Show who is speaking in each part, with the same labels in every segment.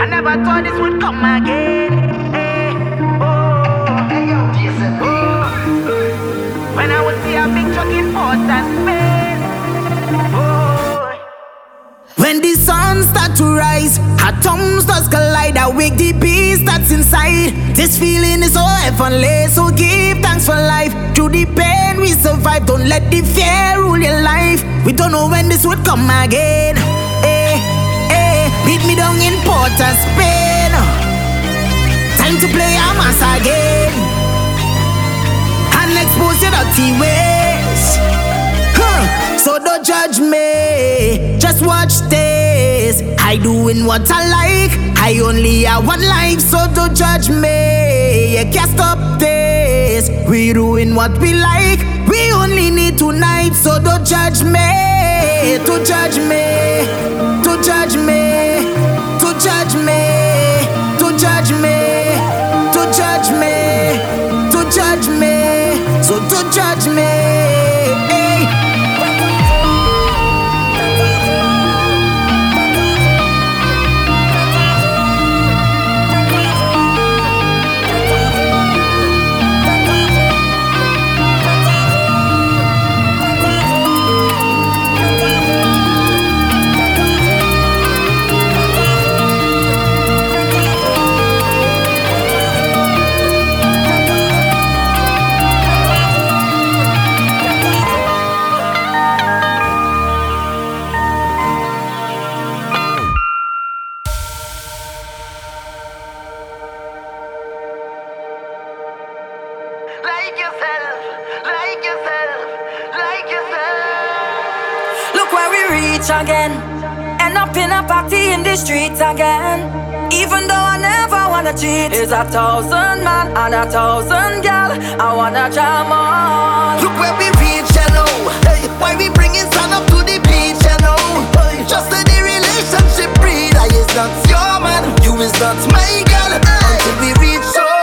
Speaker 1: I never thought this would come again. Hey, oh, hey, yo. Oh, when I would see a big truck in Port of Spain. Oh.
Speaker 2: When the sun start to rise, atoms does collide. I wake the beast that's inside. This feeling is so heavenly, so give thanks for life. Through the pain we survive, don't let the fear rule your life. We don't know when this would come again. Beat me down in Port of Spain. Time to play a mas again and expose your dirty ways. Huh. So don't judge me, just watch this. I doing what I like. I only have one life, so don't judge me. You can't stop this. We doing what we like. We only need tonight, so don't judge me. Don't judge me. Don't judge me. Don't judge me.
Speaker 3: In a party in the streets again. Even though I never wanna cheat, it's a thousand man and a thousand gal. I wanna jam on.
Speaker 4: Look where we reach, you know. Hey, why we bringing sun up to the beach, you know. Hey, just let the relationship breathe. I is not your man, you is not my girl. Until we reach. So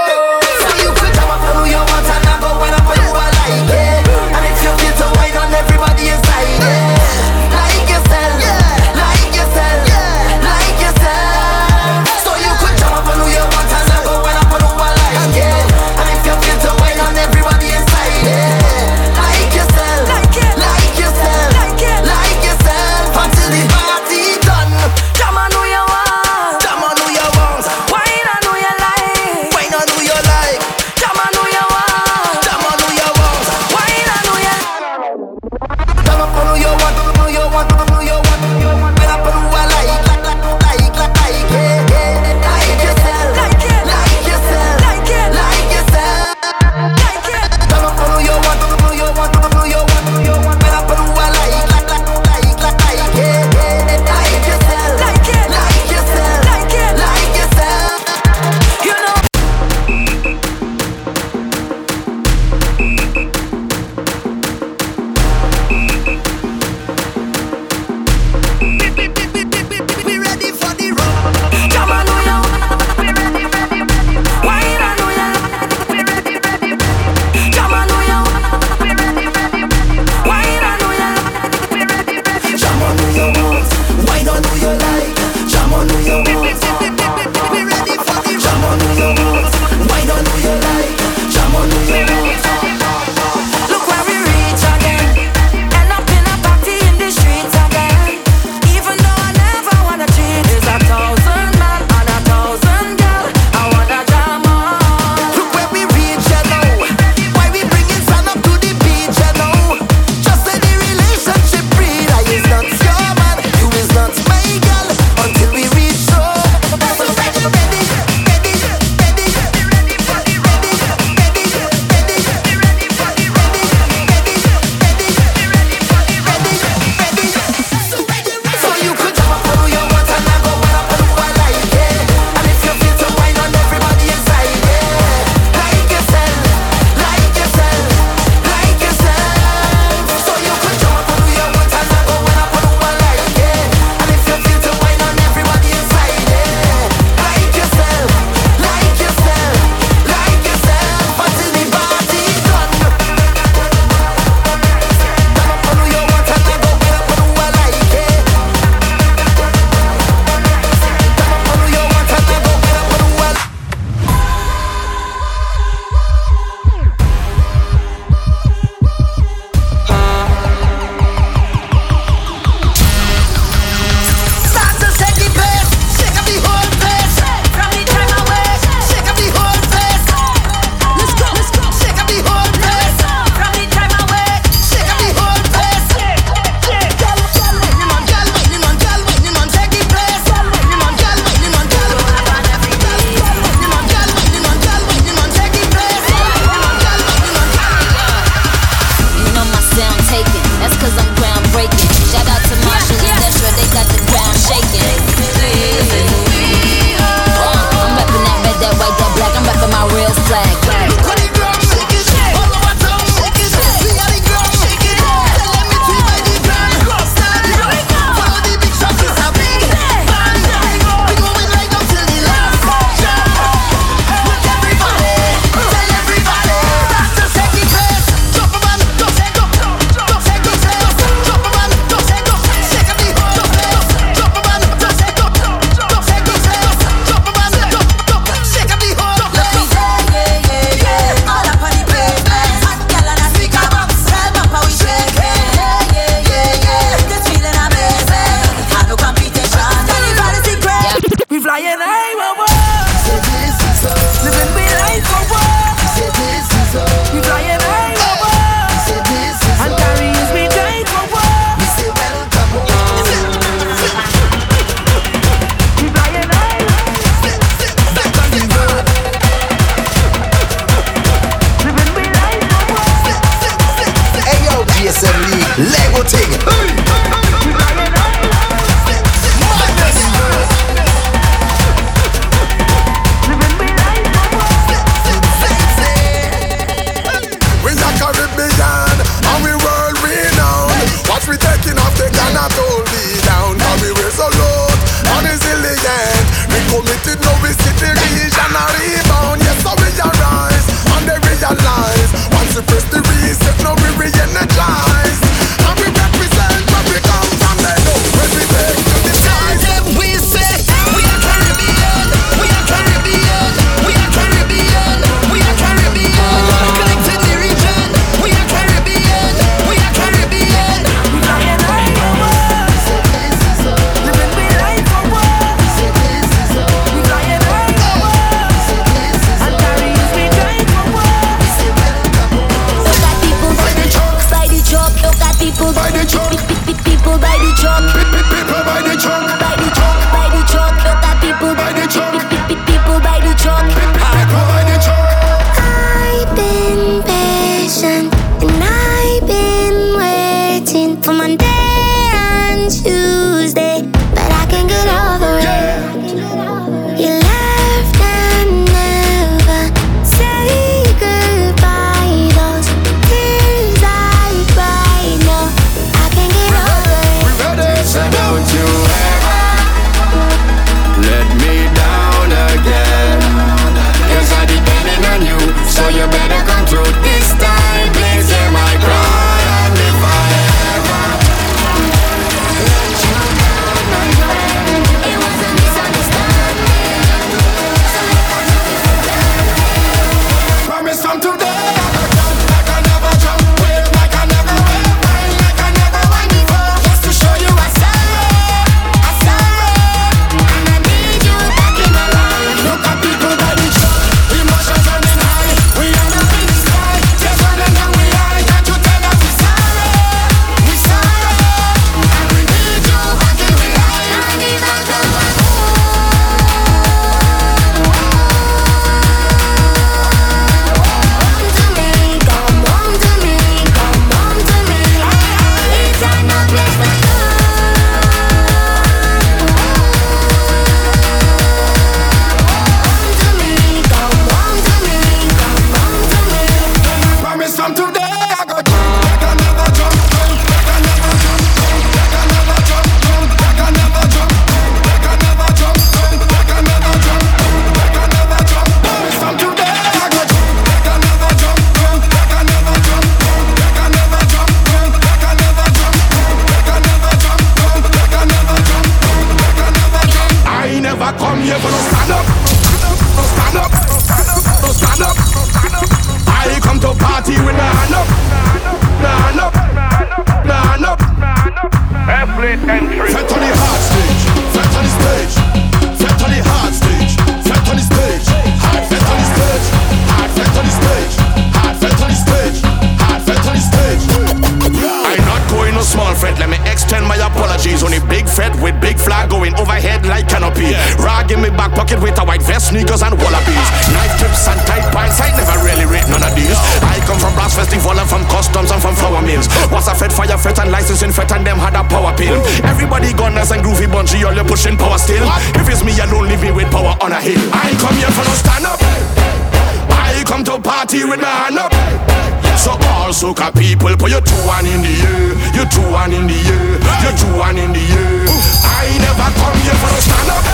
Speaker 3: look
Speaker 5: at people,
Speaker 6: put you two one in the air, you two one in the air, you two one in the air. I never come here for a stand up.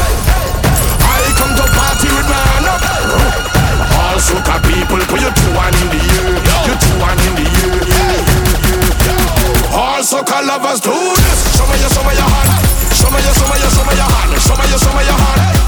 Speaker 6: I come to party with my hand up. All soca people, put you two one in the air, you two one in the air. All soca lovers do this. Show me your, show me your hand. Show me your, show me your, show me your hand. Show me your, show me your hand.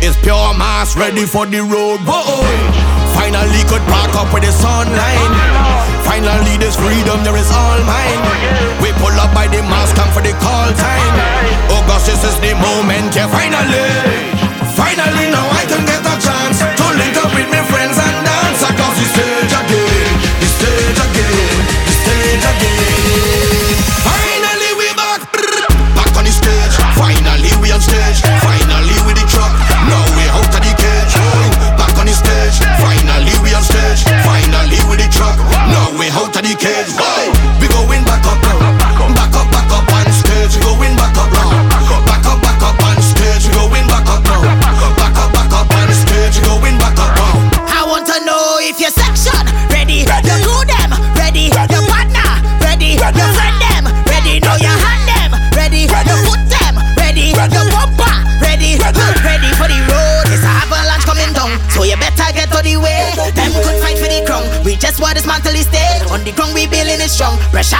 Speaker 6: It's pure mas ready for the road. Whoa. Finally could park up with the sunlight. Finally this freedom there is all mine. We pull up by the mas come for the call time. Oh gosh, this is the moment, yeah, finally. Finally now. Pues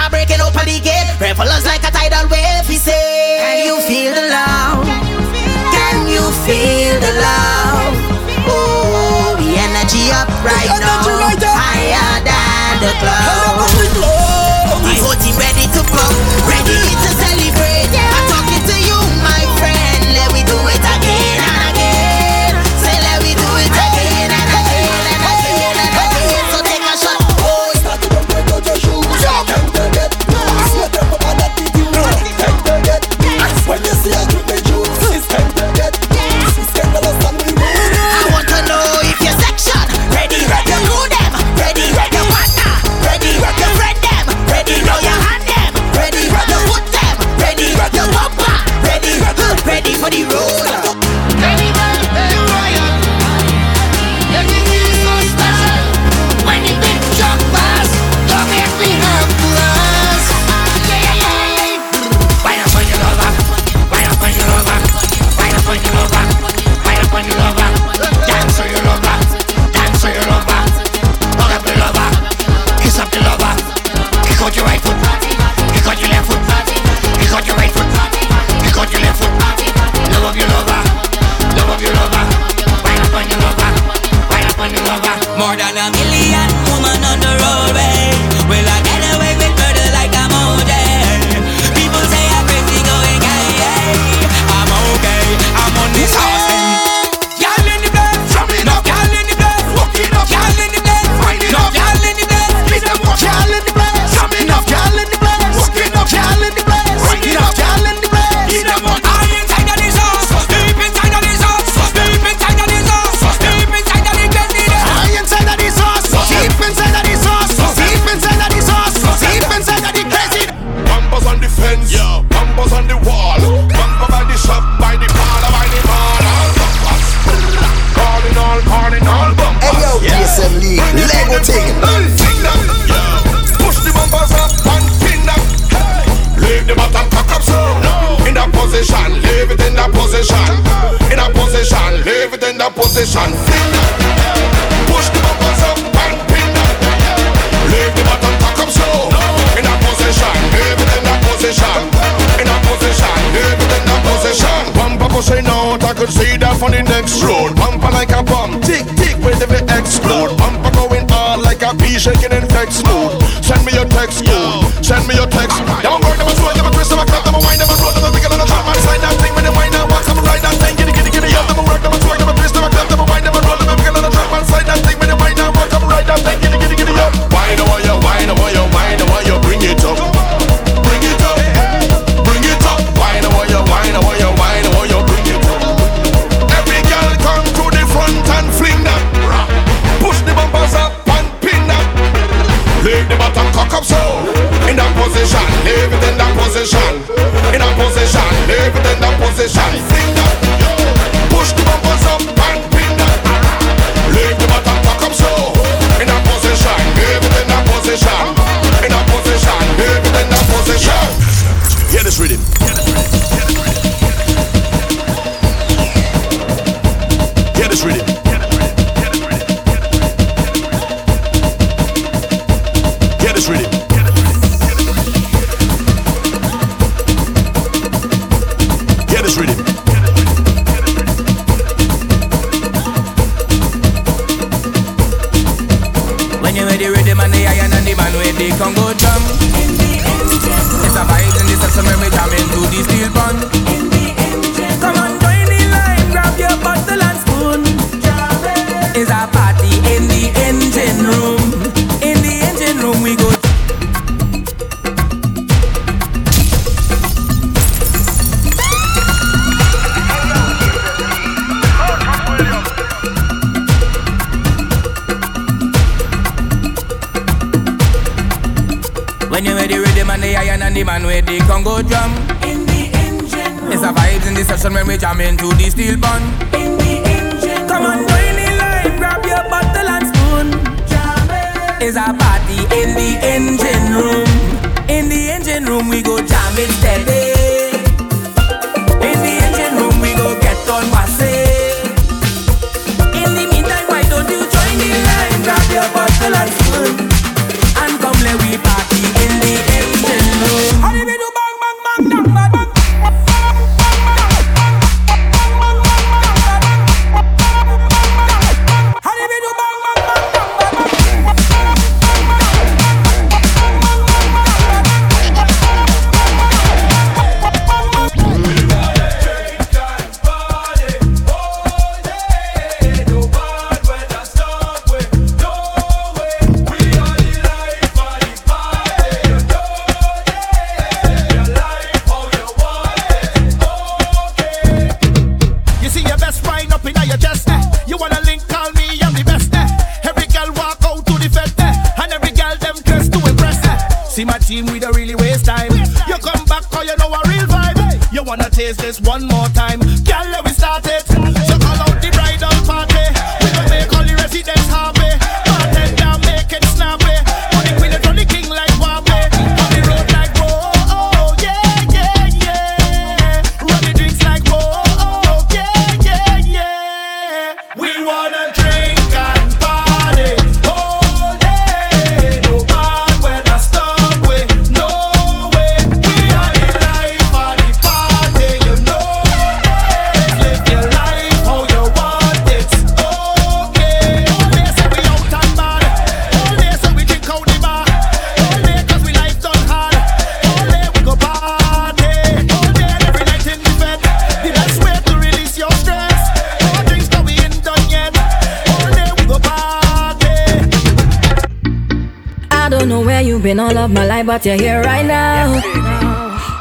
Speaker 6: that
Speaker 3: you're here right now.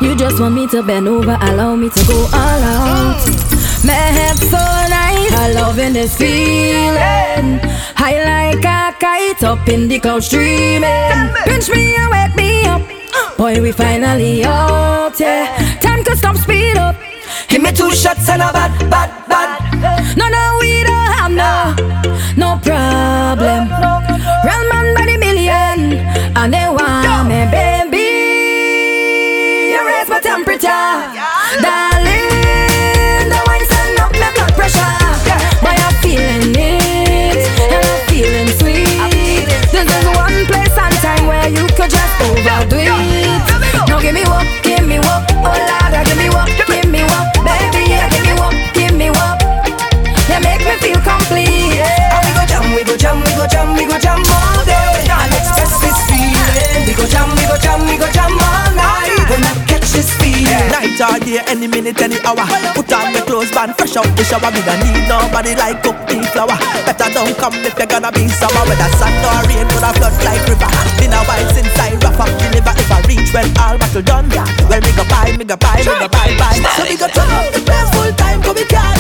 Speaker 3: You just want me to bend over, allow me to go all out. My head so nice, I loving this feeling. High like a kite up in the clouds dreaming. Pinch me and wake me up, boy we finally out. Yeah, time to stop, speed up. Give me two shots and a bad, bad. day,
Speaker 2: any minute, any hour. Put on your clothes, man, fresh out the shower. We don't need nobody like cook flour. Better don't come if you're gonna be sour. Whether sun or rain, gonna flood like river. Been a while since I rough up the liver. If I reach when all battle done, yeah. Well, me go buy, me go buy, me go buy, buy. So we go turn the place full time, cause we can't.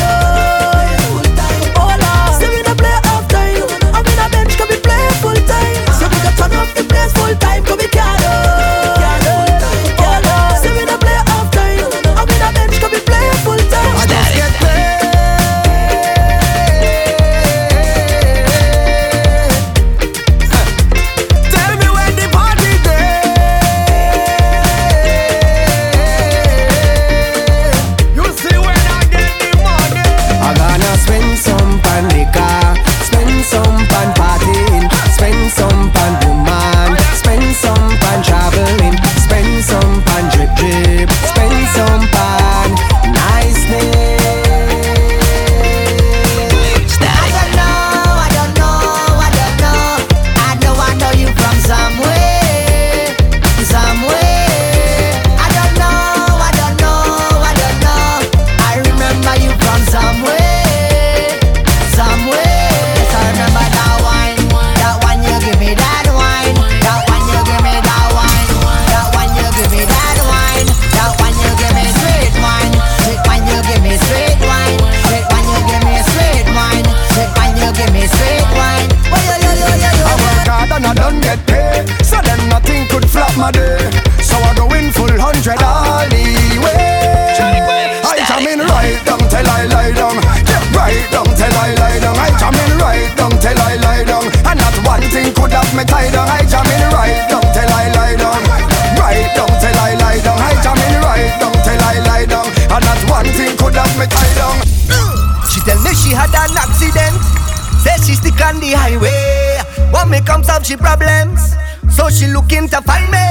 Speaker 7: she problems. So she looking to find me.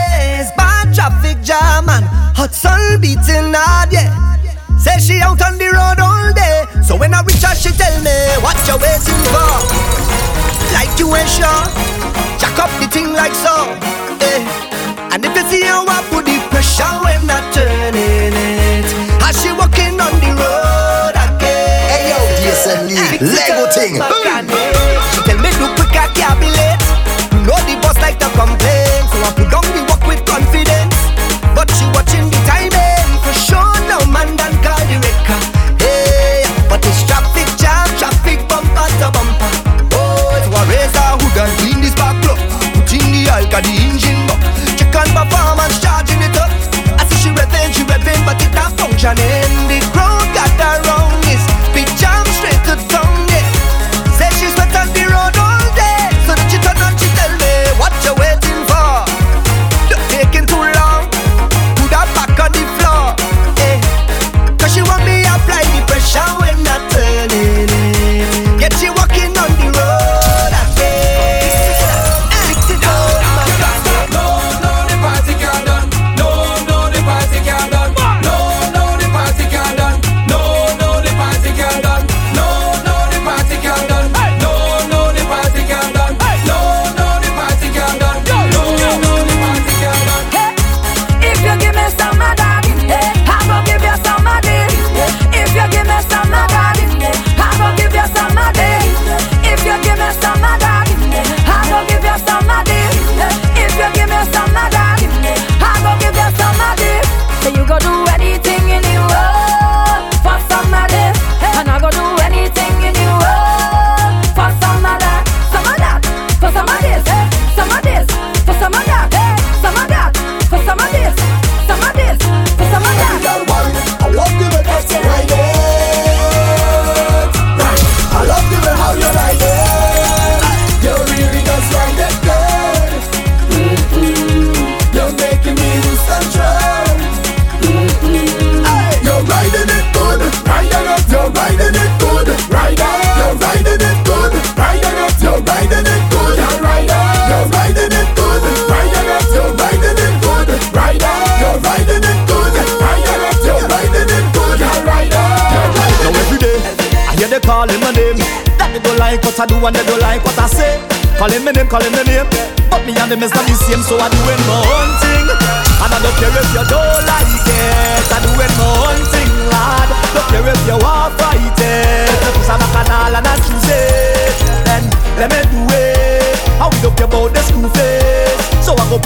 Speaker 7: Bad traffic jam and hot sun beating hard, yeah. Say she out on the road all day. So when I reach her, she tell me, what you waiting for? Like you ain't sure. Jack up the thing like so. Eh. And if you see her, I put the pressure when I turn it. How she walking on the road again?
Speaker 4: Hey yo, DSM League, Lego thing.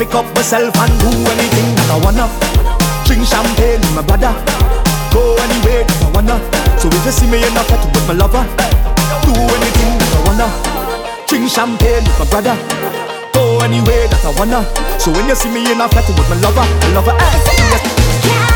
Speaker 7: pick up myself and do anything that I wanna. Drink champagne with my brother. Go anywhere that I wanna. So if you see me in a party with my lover, do anything that I wanna. Drink champagne with my brother. Go anywhere that I wanna. So when you see me in a party with my lover, my lover,
Speaker 8: hey, yes. yeah.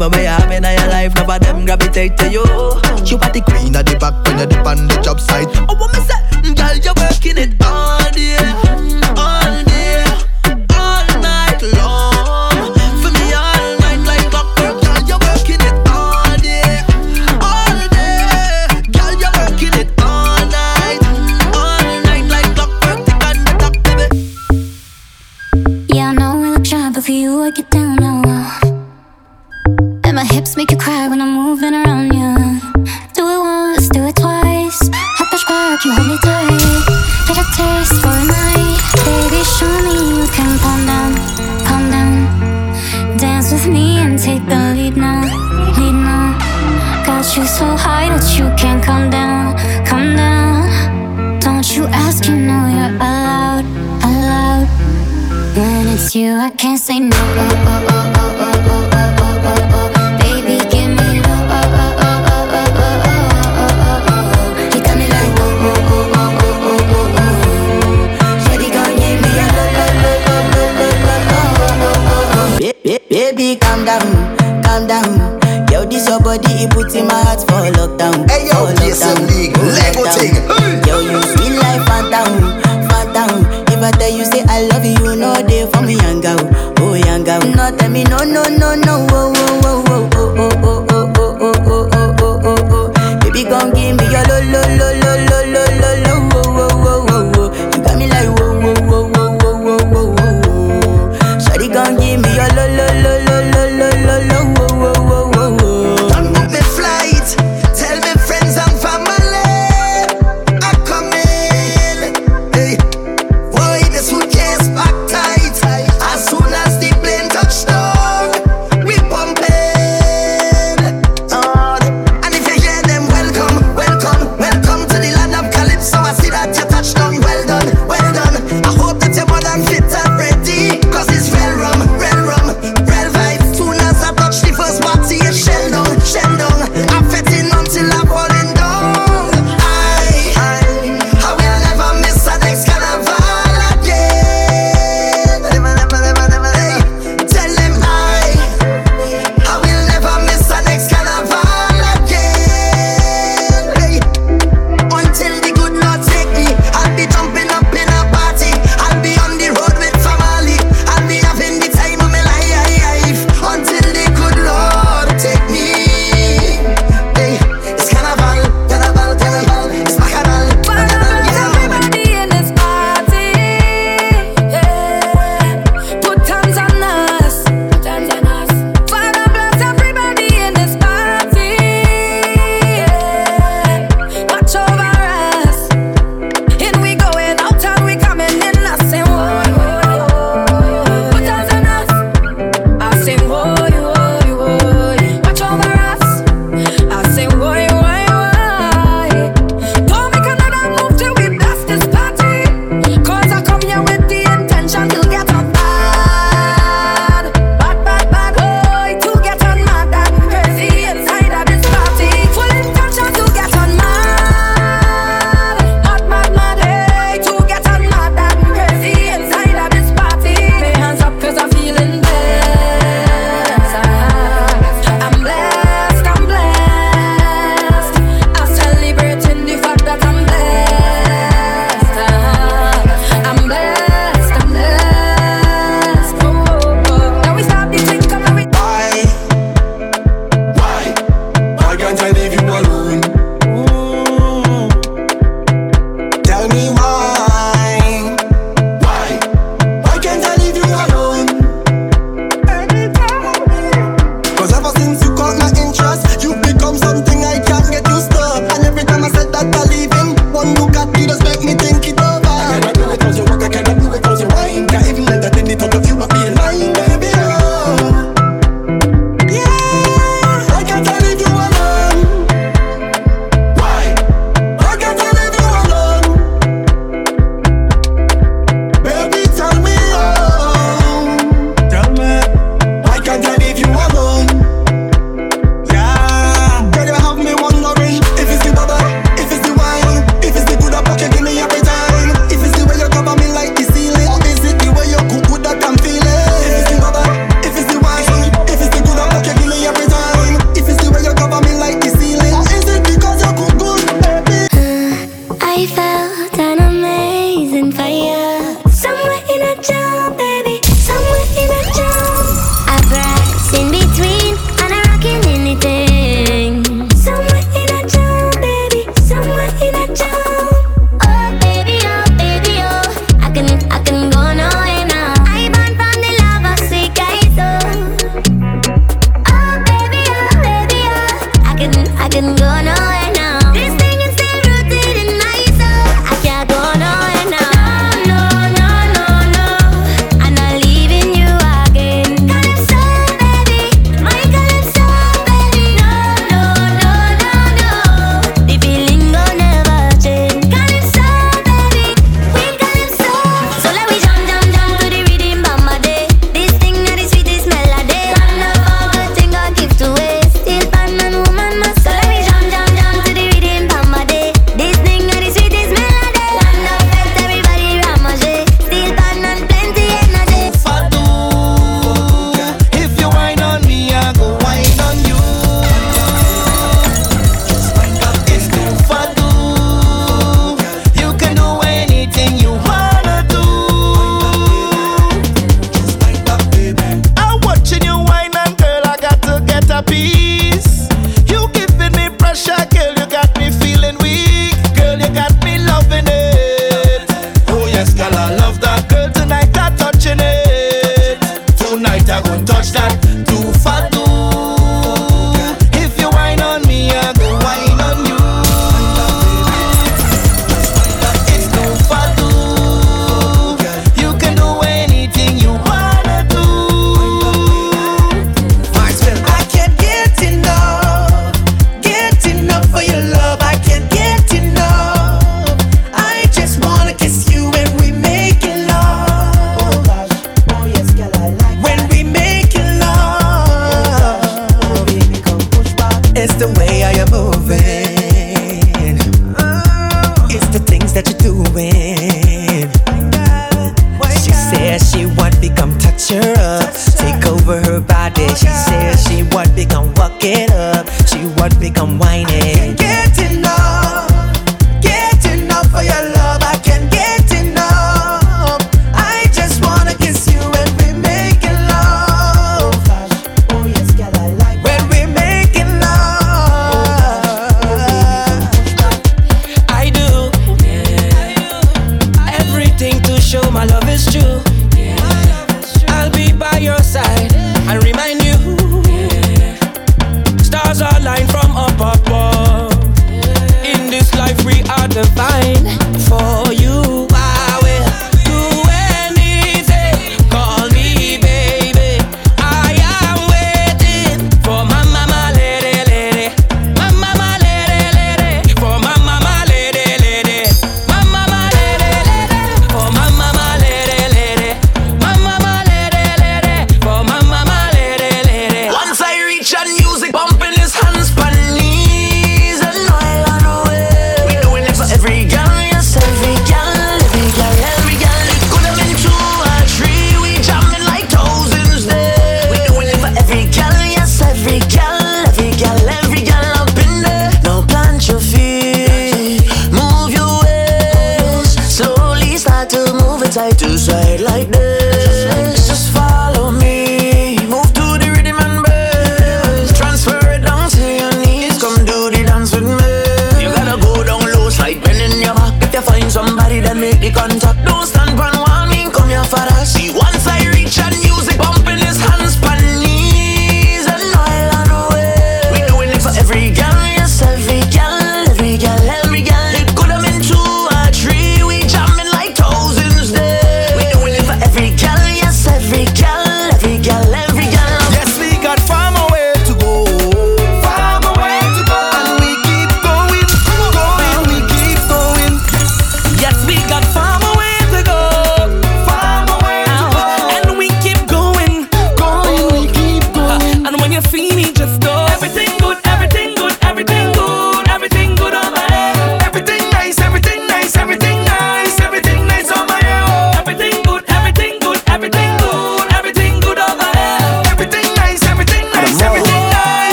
Speaker 8: Whatever may happen in your life, nobody of them gravitate to you.
Speaker 9: You are the queen at the back when
Speaker 10: you're the
Speaker 8: on
Speaker 11: the
Speaker 8: job site.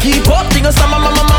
Speaker 8: Keep
Speaker 10: up, think of some mama, mama.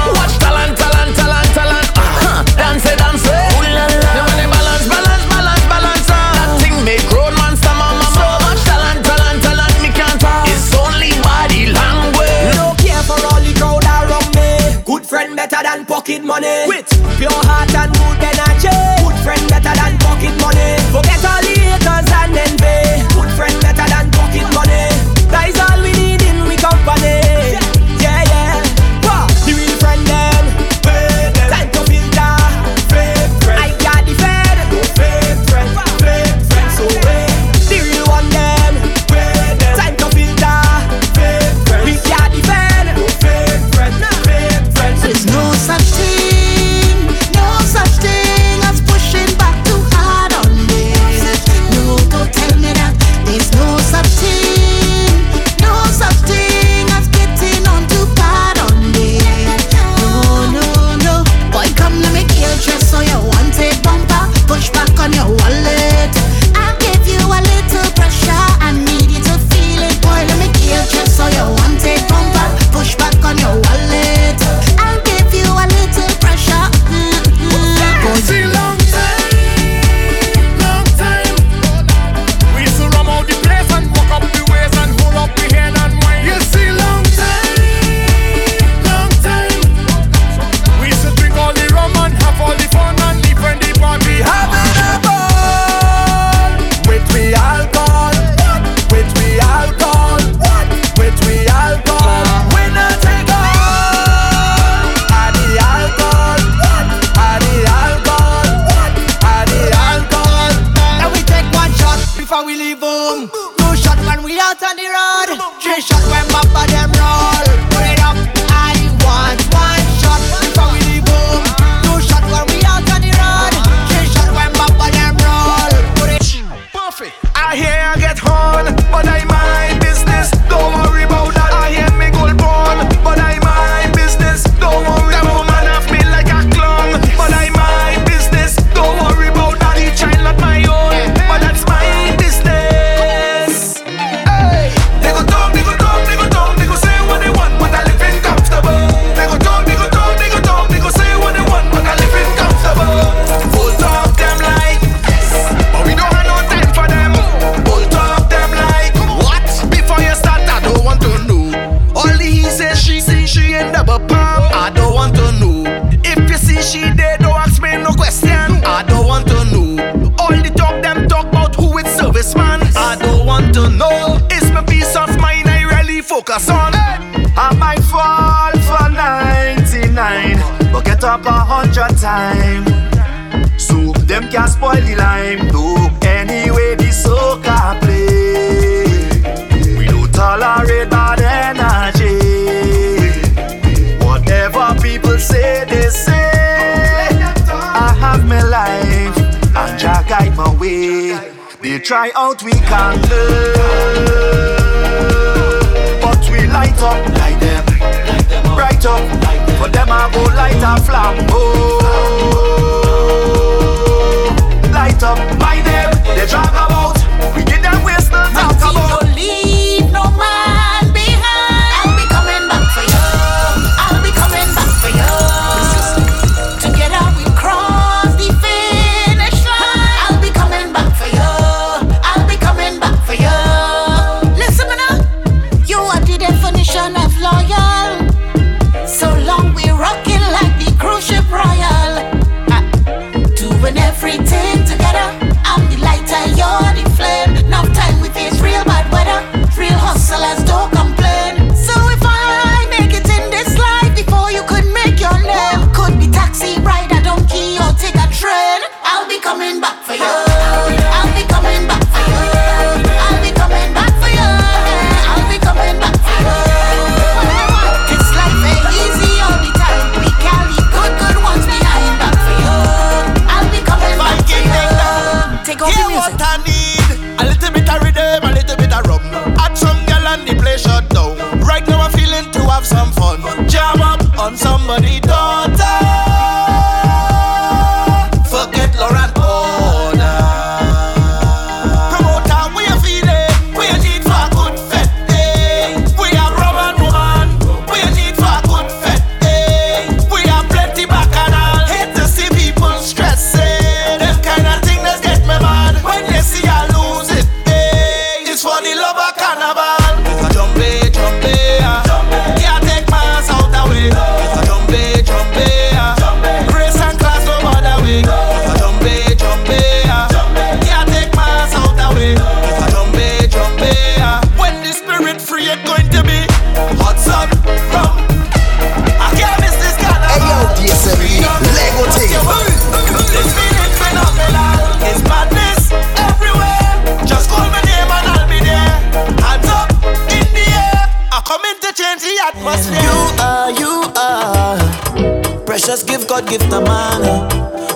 Speaker 12: Must you
Speaker 13: are,
Speaker 4: you are. Precious gift, God gift a man.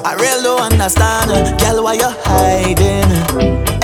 Speaker 4: I really don't understand. Uh, girl, why you hiding?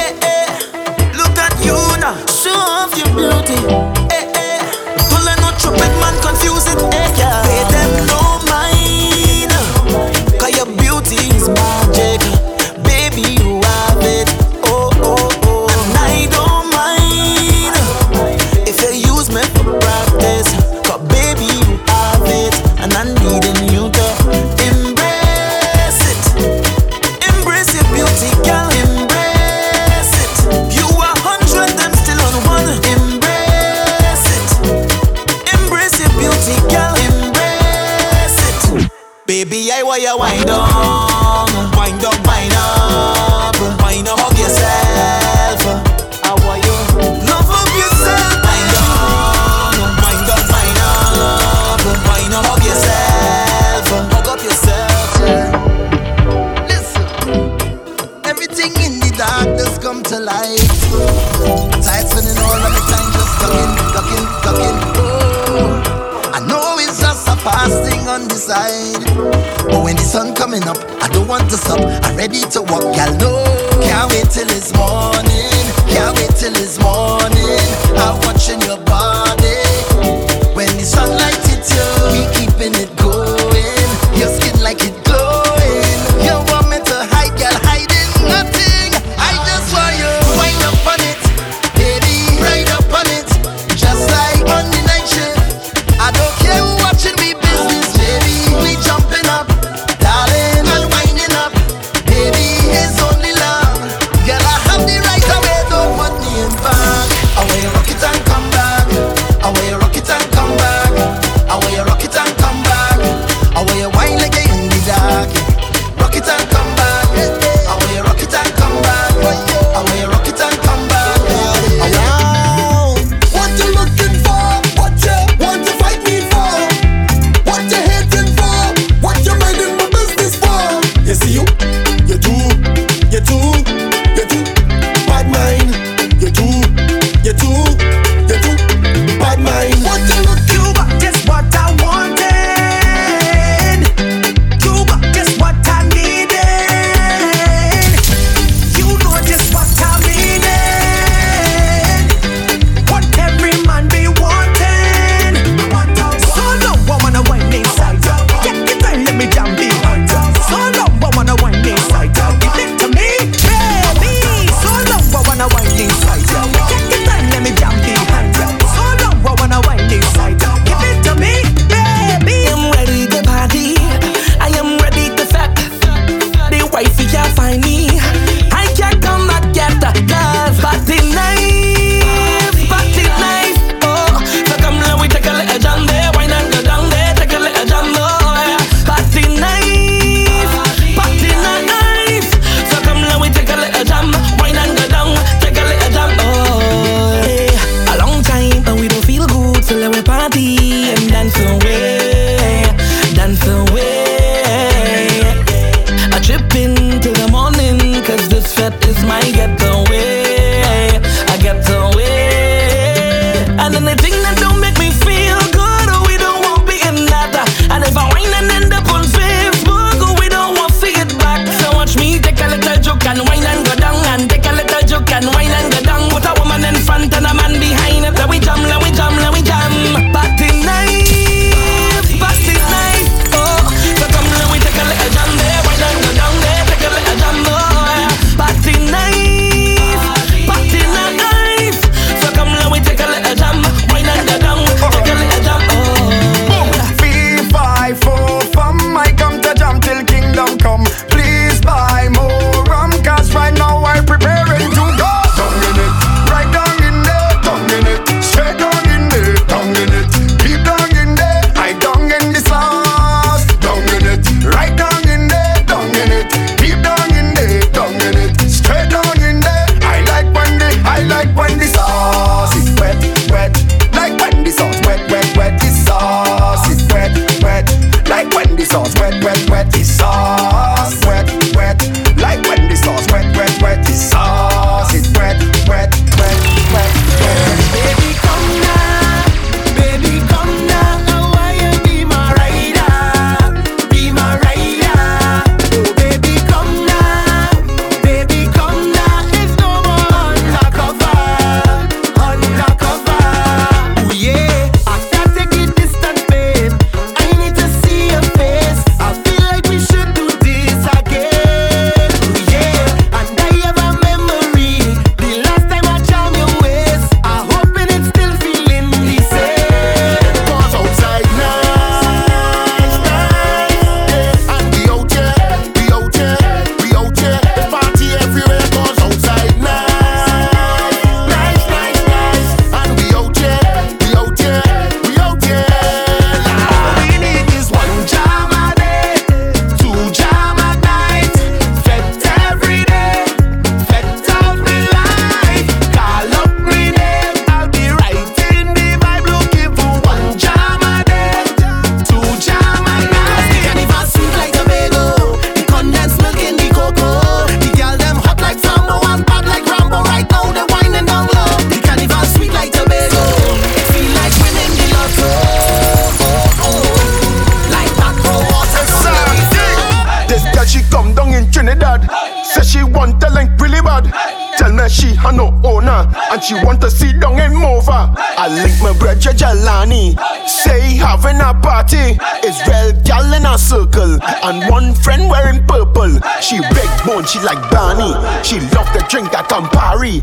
Speaker 6: she like Barney. She love the drink at Campari.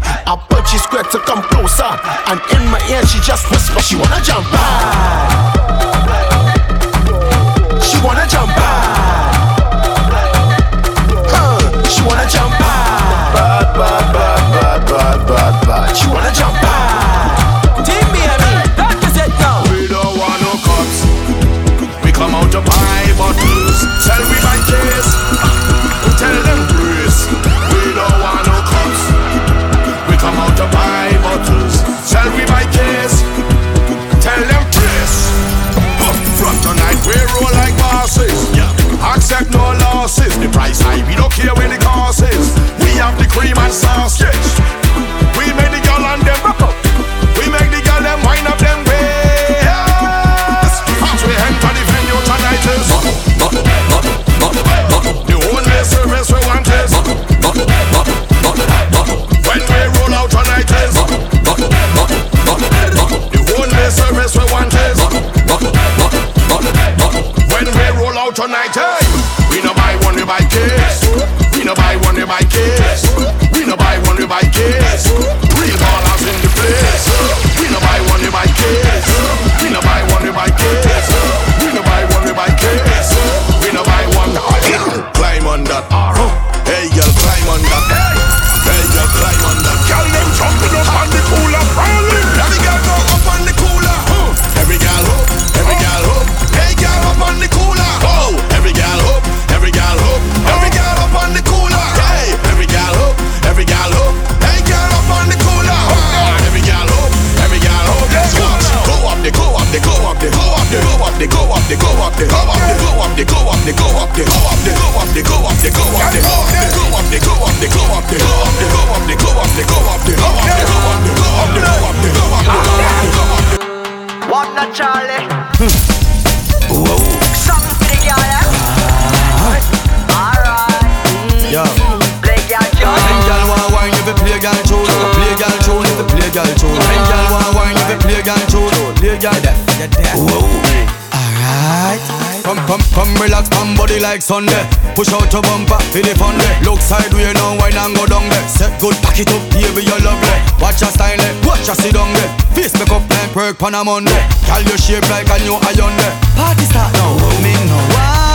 Speaker 14: Sunday. Push out your bumper, feel it fun day. Look side way now, wine and go down there. Set good, pack it up, baby you your lovely. Watch your style, eh? watch your sit down eh? there. Face make up like work on a Monday. Call your shape like a new iron there. Party start now, me
Speaker 15: know why.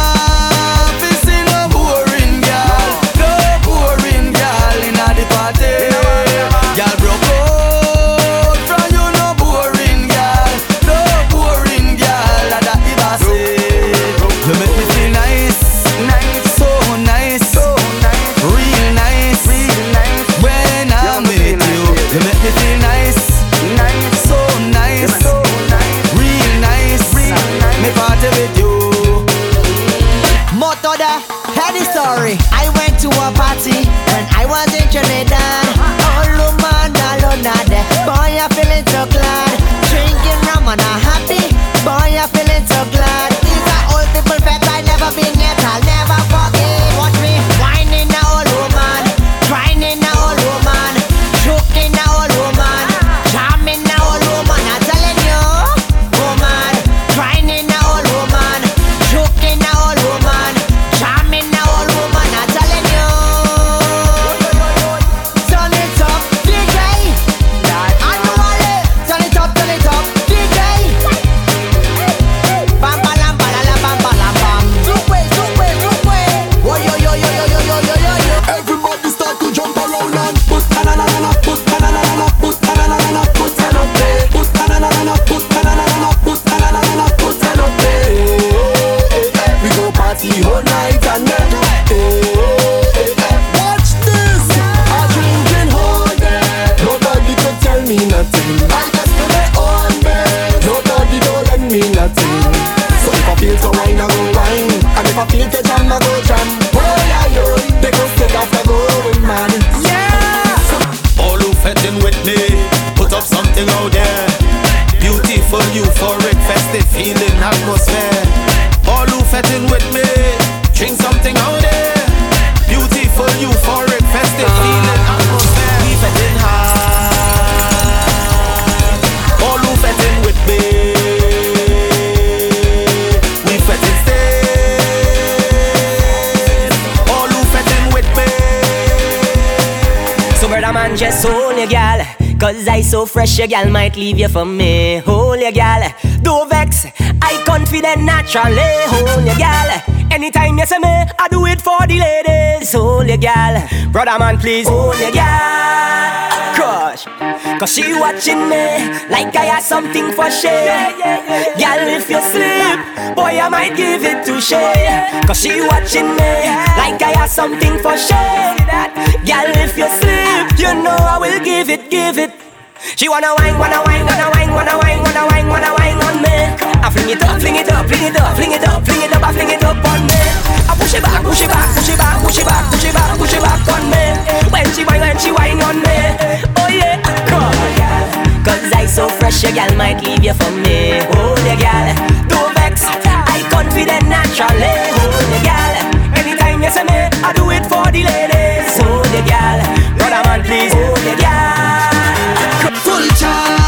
Speaker 15: your gal might leave you for me. Hold your gal, do vex. I confident naturally. Hold your gal. Anytime you say me, I do it for the ladies. Hold your gal, brother man, please. Hold your gal, crush. Cause she watching me like I have something for she. Gal, if you sleep, boy, I might give it to she. Cause she watching me like I have something for she. Gal, if you sleep, you know I will give it, give it. She wanna wine, wanna wine, wanna wine, wanna wine, wanna wine, wanna wine on me. I fling it up, fling it up, fling it up, fling it up, fling it up, I fling it up on me. I push it back, push it back, push it back, push it back, push it back, push it back on me. When she wine, when she wine on me. Oh yeah, come. Cause I so fresh, your girl might leave you for me. Hold yeah, girl, don't vex. I confident naturally. Hold yeah, girl. Anytime you say me, I do it for the ladies. Hold yeah, girl. Brother man, please. Hold
Speaker 16: yeah,
Speaker 17: girl
Speaker 18: time.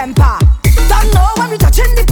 Speaker 19: temper. Don't know when we touching the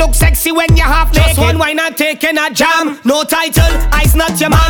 Speaker 17: look
Speaker 19: sexy when you're half naked. Just one wine and taking a jam. No title, I's not your man.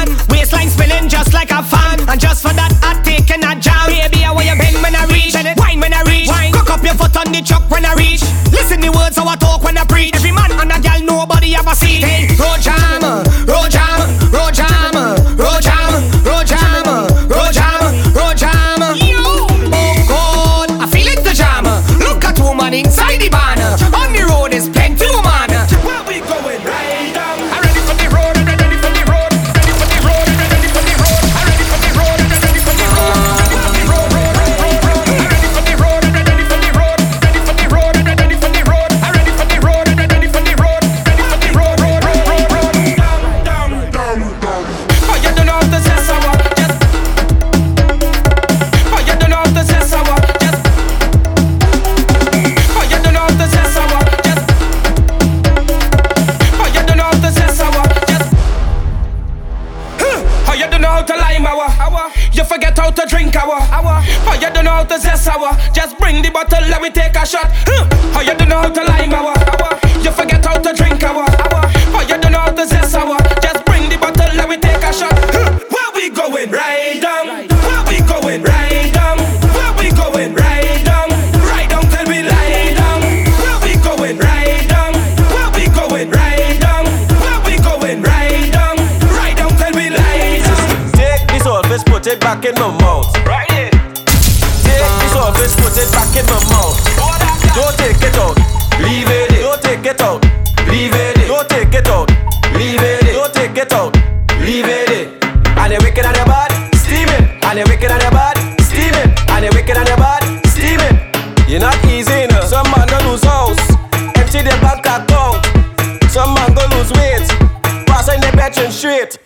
Speaker 20: Back in my mouth.
Speaker 21: Right here.
Speaker 20: Take this off, put it back in my mouth. Don't take it out, leave it. In. Don't take it out, leave it. In. Don't take it out, leave it. In. Don't take it out, leave it. And they wicked on they body, steaming. And they wicked on they body, steaming. And they wicked on they body, steaming. You're not easy, no. Some man don't lose house, empty their bank account. Some man go lose weight, Passing the bedroom straight.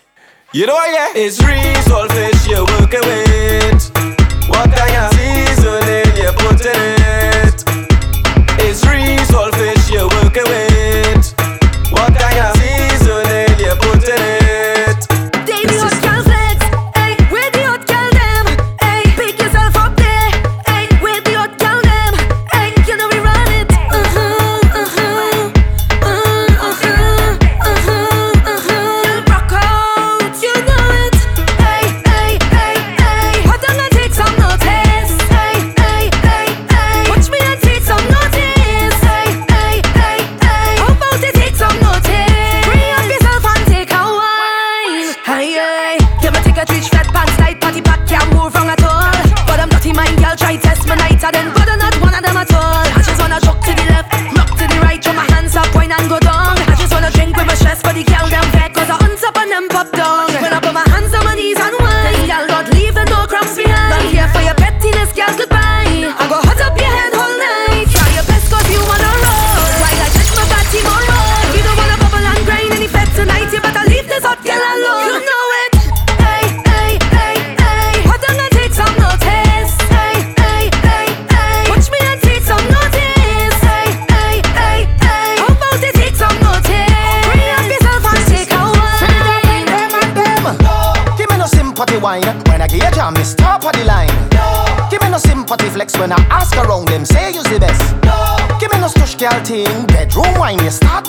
Speaker 20: You know it's resolve, it's
Speaker 3: your
Speaker 20: work away. thing. Bedroom wine, you start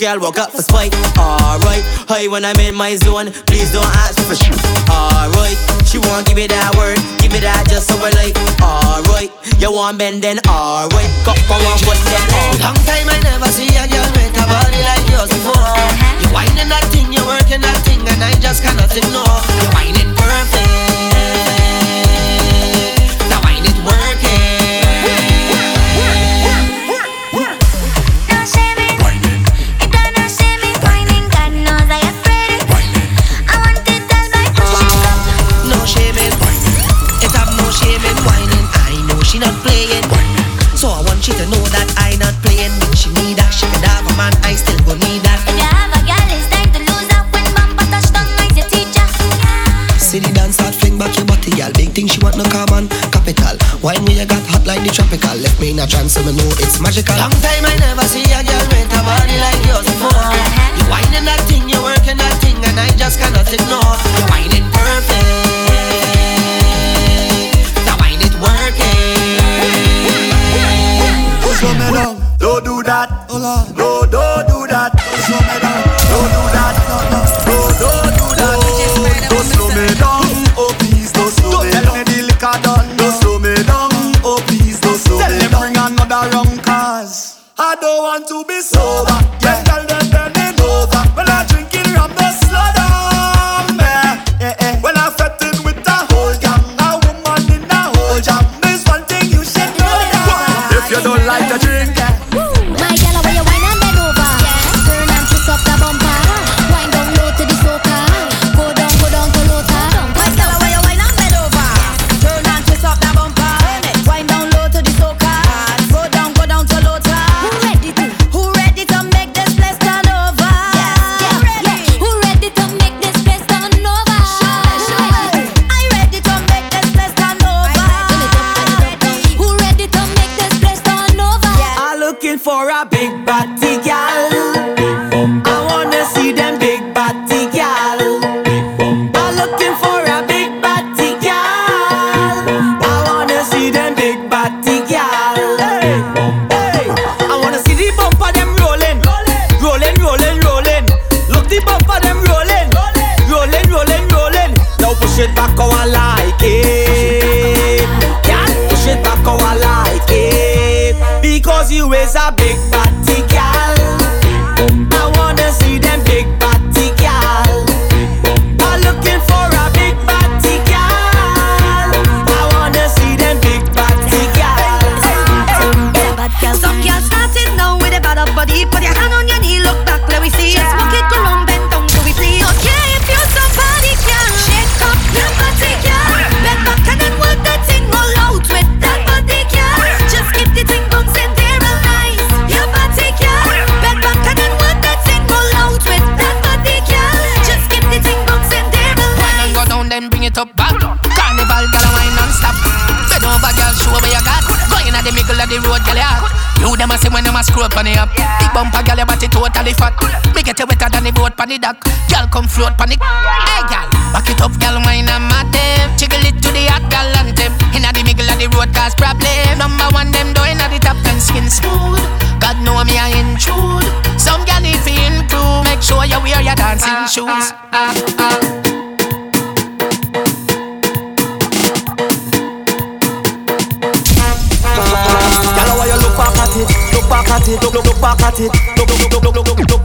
Speaker 20: girl
Speaker 22: walk up for
Speaker 8: spite. Alright, hey, when I'm in my zone, please don't ask me for shit. Alright, she won't give me that word, give me that just so we're like. Alright, you want bend then alright, got for one what's that?
Speaker 23: Long time I never see a girl with a body like yours before. Uh-huh. You whining that thing, you working that thing, and I just cannot ignore.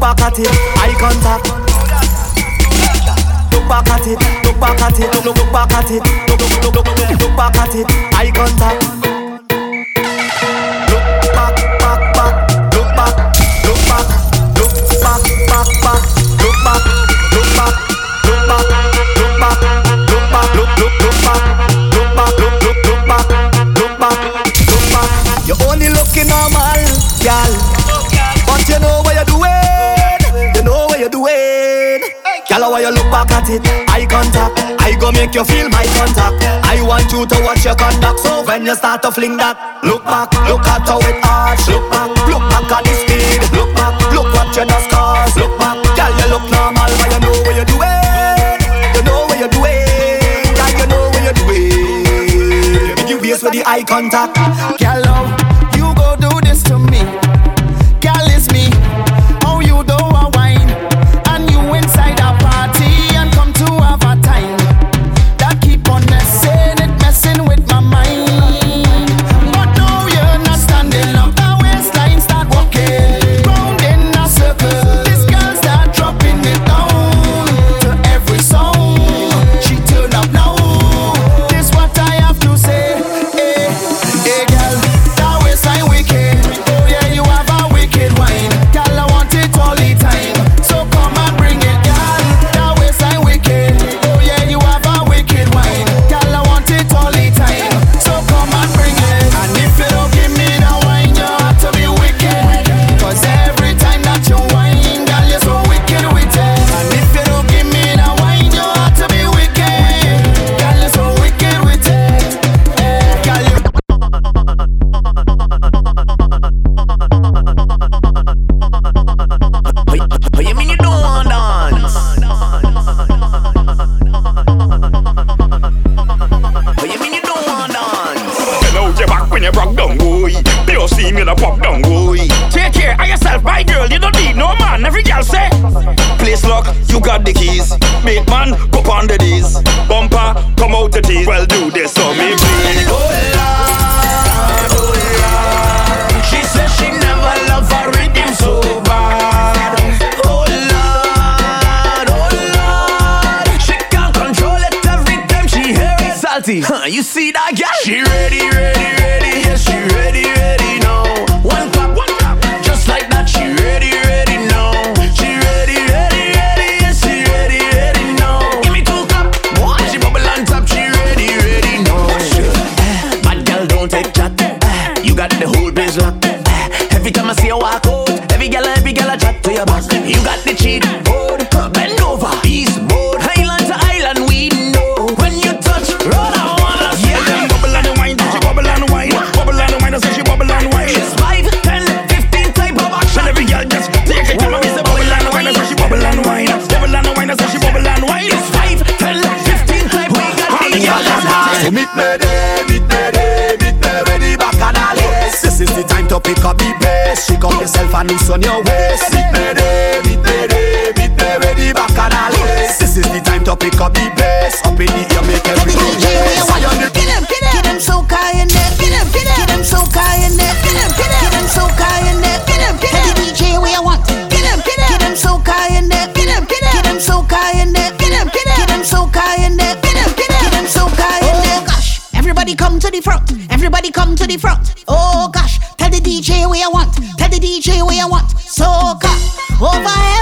Speaker 24: back at
Speaker 4: it, eye contact. Look back at it, look back at it, look, back at it, look back at it, eye contact. go make you feel my contact. I want you to watch your conduct. So when you start to fling that, look back, look at how it arch. Look back, look back at the speed. Look back, look what you just caused. Look back, girl, you look normal, but you know what you're doing. You know what you're doing, girl, you know what you're doing. Give make you waste with the eye contact.
Speaker 25: This
Speaker 26: is the time to pick up the bass. Shake up yourself and loosen your waist. Beat me day, beat me day, beat me with the bacchanal This is the time to pick up the bass. Up in the air, make everything yes Why on the
Speaker 7: Kill him, kill him. Get him so high in there. Kill him, kill him. Get him so high in there. Kill him, kill him. Get him so high in there. Kill him, kill him. Get DJ where I want Kill him, kill him. Get him so high in there. Kill him, kill him. Get him so high in there. Kill him, kill him. Get him so high in there. Kill him, kill him. Get him so high in oh, there. Oh Gosh, everybody come to the front. Everybody come to the front. Oh where want. Tell the DJ where you want. Soca over here.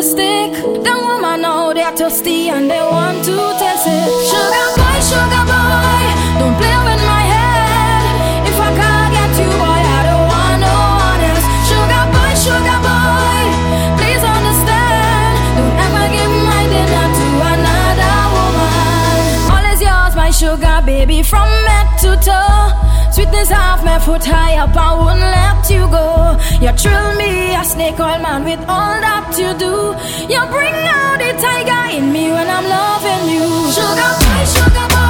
Speaker 7: to
Speaker 3: stick. Don't woman know they're thirsty and they want to test it. Sugar boy, sugar boy, don't play with my head. If I can't get you, boy, I don't want no one else. Sugar boy, sugar boy, please understand. Don't ever give my dinner to another woman. All is yours, my sugar baby, from head to toe is off, my foot high up, I won't let you go. You thrill me, a snake oil man, with all that you do. You bring out the tiger in me when I'm loving you. Sugar boy, sugar boy.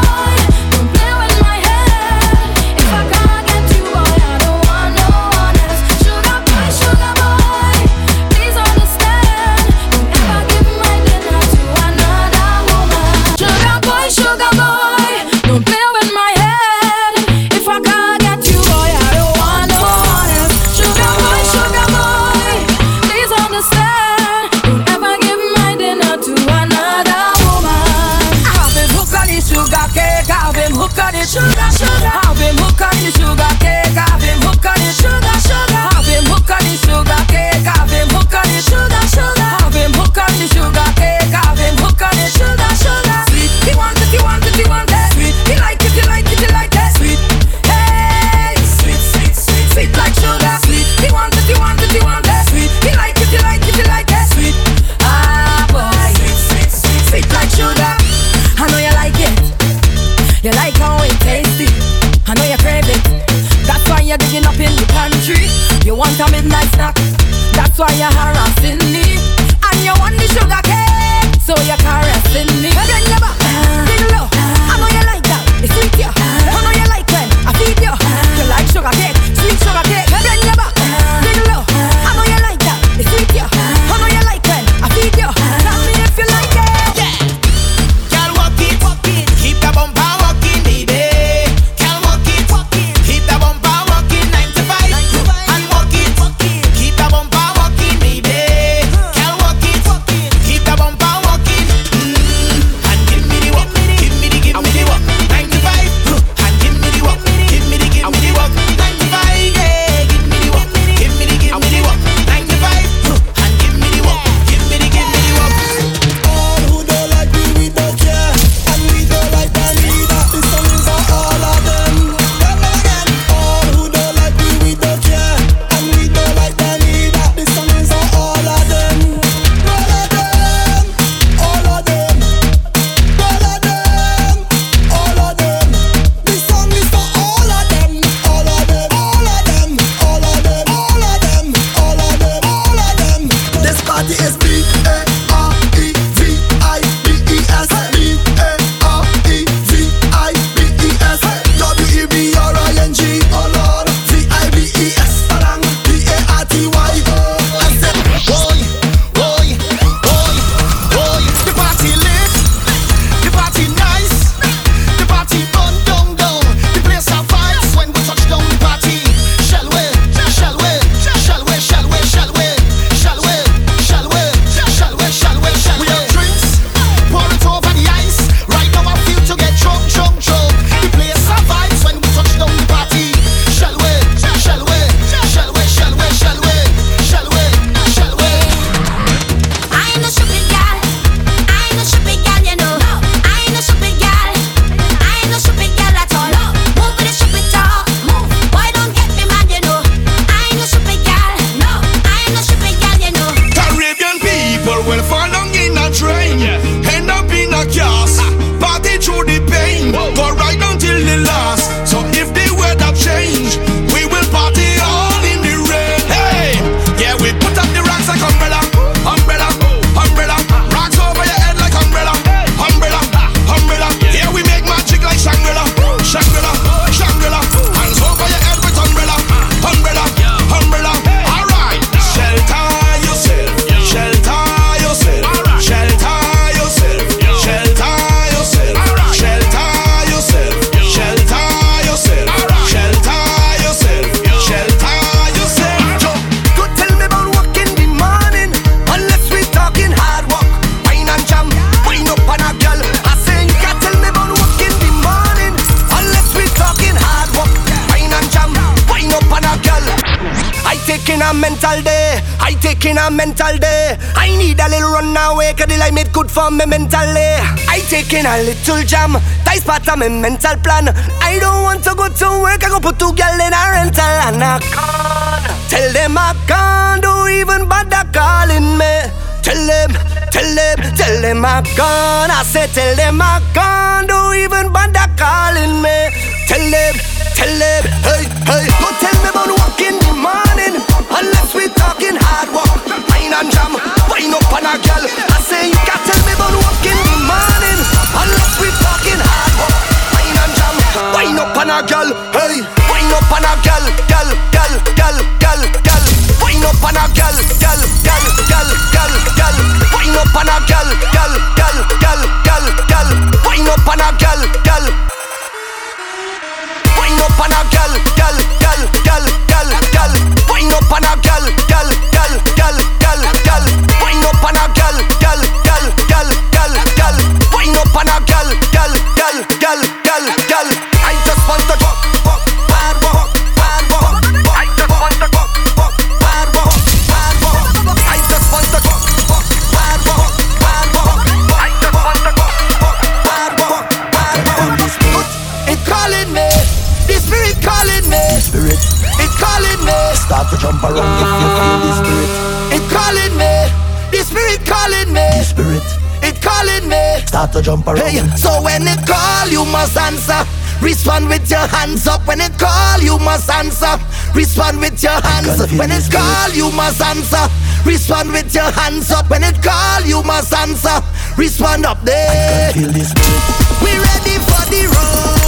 Speaker 8: in
Speaker 4: a little jam. Tight spots, of my mental plan.
Speaker 9: around.
Speaker 4: Hey, so when it call, you must answer. Respond with your hands up when it call, you must answer. Respond with your hands when it call, you must answer. Respond with your hands up when it call, you must answer. Respond up there. We ready for the road.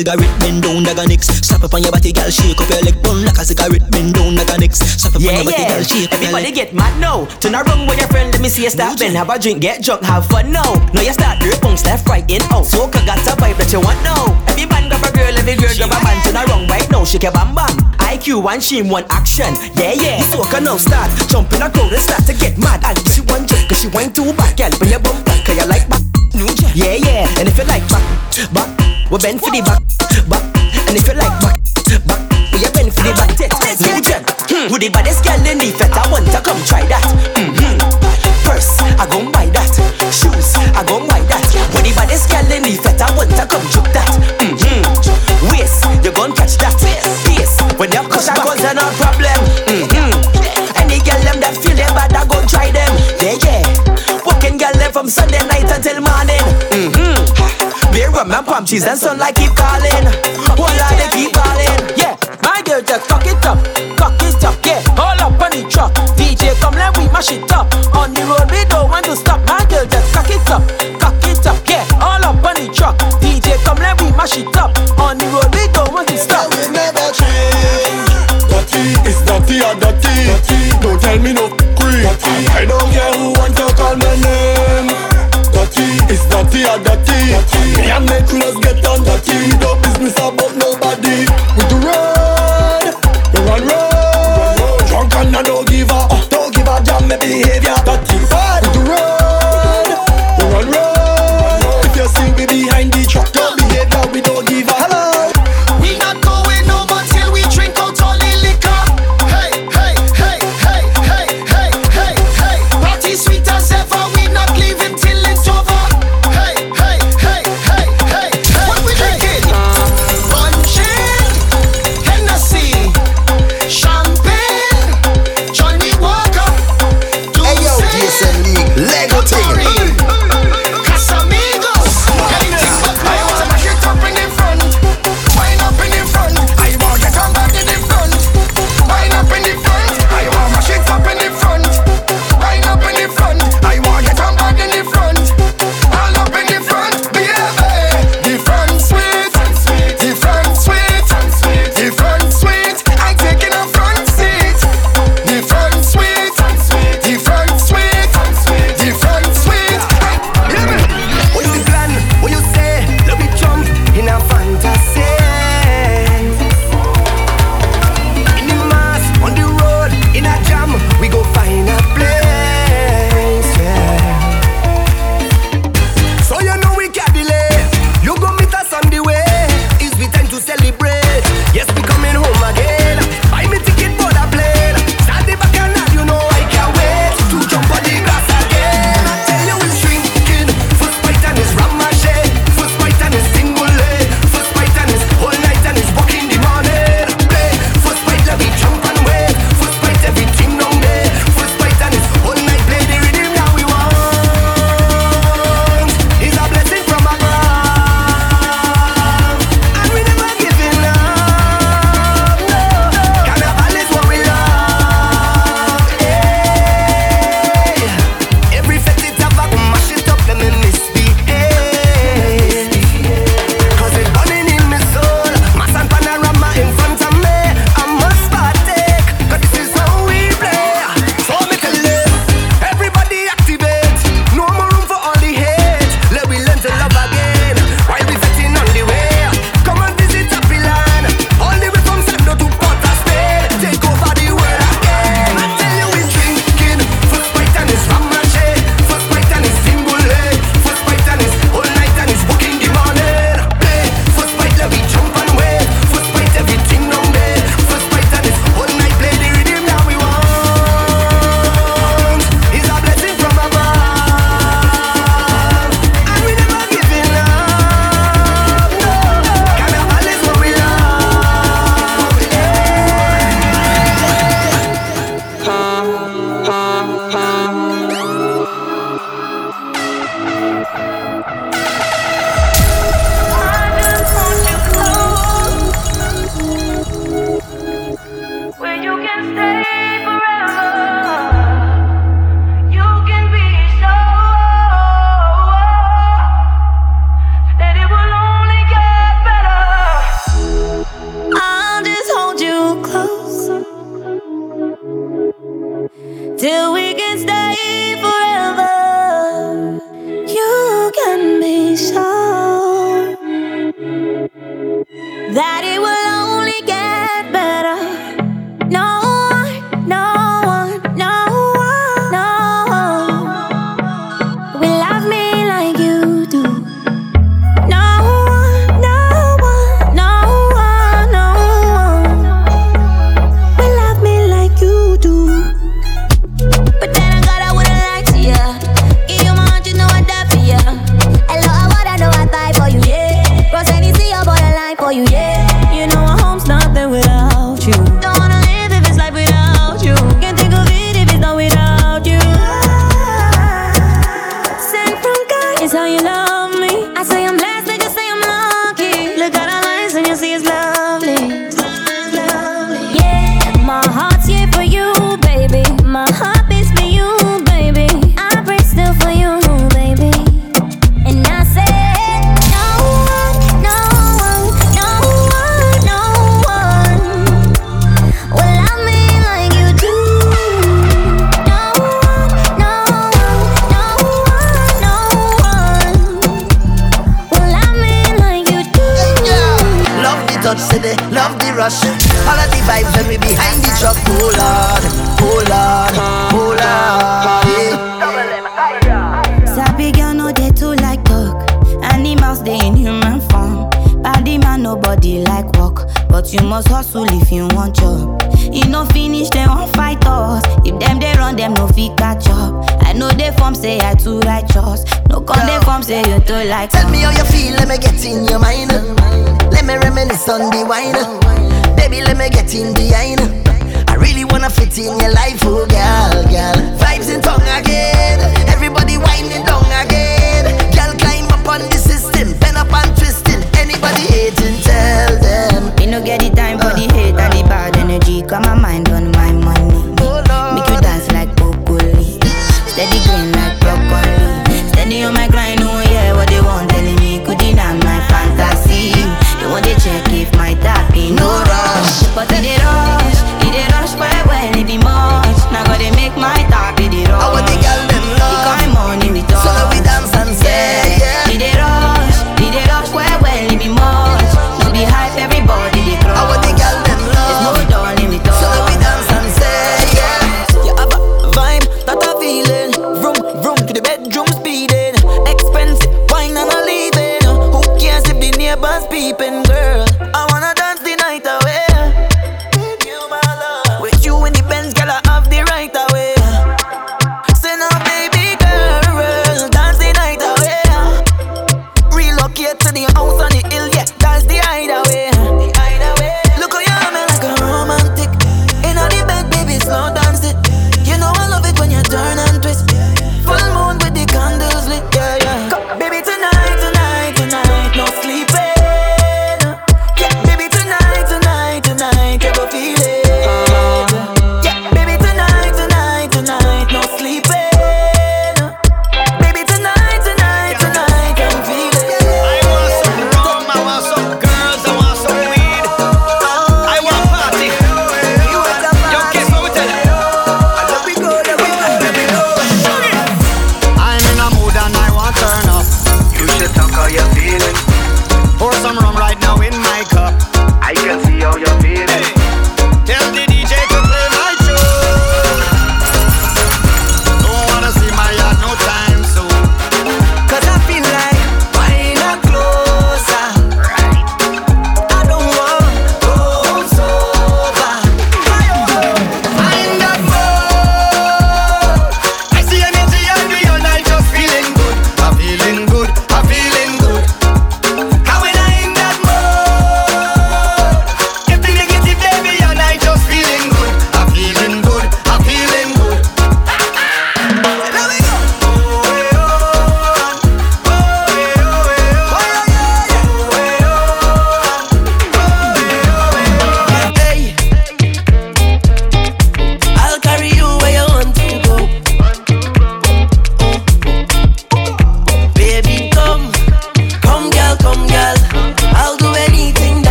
Speaker 27: Cigarette, bend down, daga next. Slap up on your body, gal, shake up your leg. Burn like a cigarette, bend down, daga next. Slap up on
Speaker 28: Yeah,
Speaker 27: your body,
Speaker 28: yeah.
Speaker 27: gal, shake up your
Speaker 28: Everybody get mad now. Turn around with your friend, let me see you stop. Then have a drink, get drunk, have fun now. Now you start your punks left, right, in, out. Soca got a vibe that you want now. Every man grab a girl, every girl grab a man. Turn around right now, shake your bam bam. IQ one shame, one action. Yeah, yeah. Soca now start. Jump in a crowd and start to get mad. And she one drink, cause she wine too back. Girl, when you bump back, cause you like back. Yeah, yeah. And if you like back, back, we bend for the back. And if you like back, back, we you bend for the back. Tet, new gen. Hmm. Who the baddest girl in the fete? I want to come try that. Mm-hmm. Purse, I gon' buy that. Shoes, I gon' buy that. Who the baddest girl in the fete? I want to come juke that. Mm-hmm. Waist, you gon' catch that. Pace, when you push back, cause no problem. Mm-hmm. Any girl them that feel them bad, I gon' try them. Yeah, yeah. Walking girl them from Sunday night until morning. Mm-hmm. Beer rum and palm cheese and sunlight keep calling.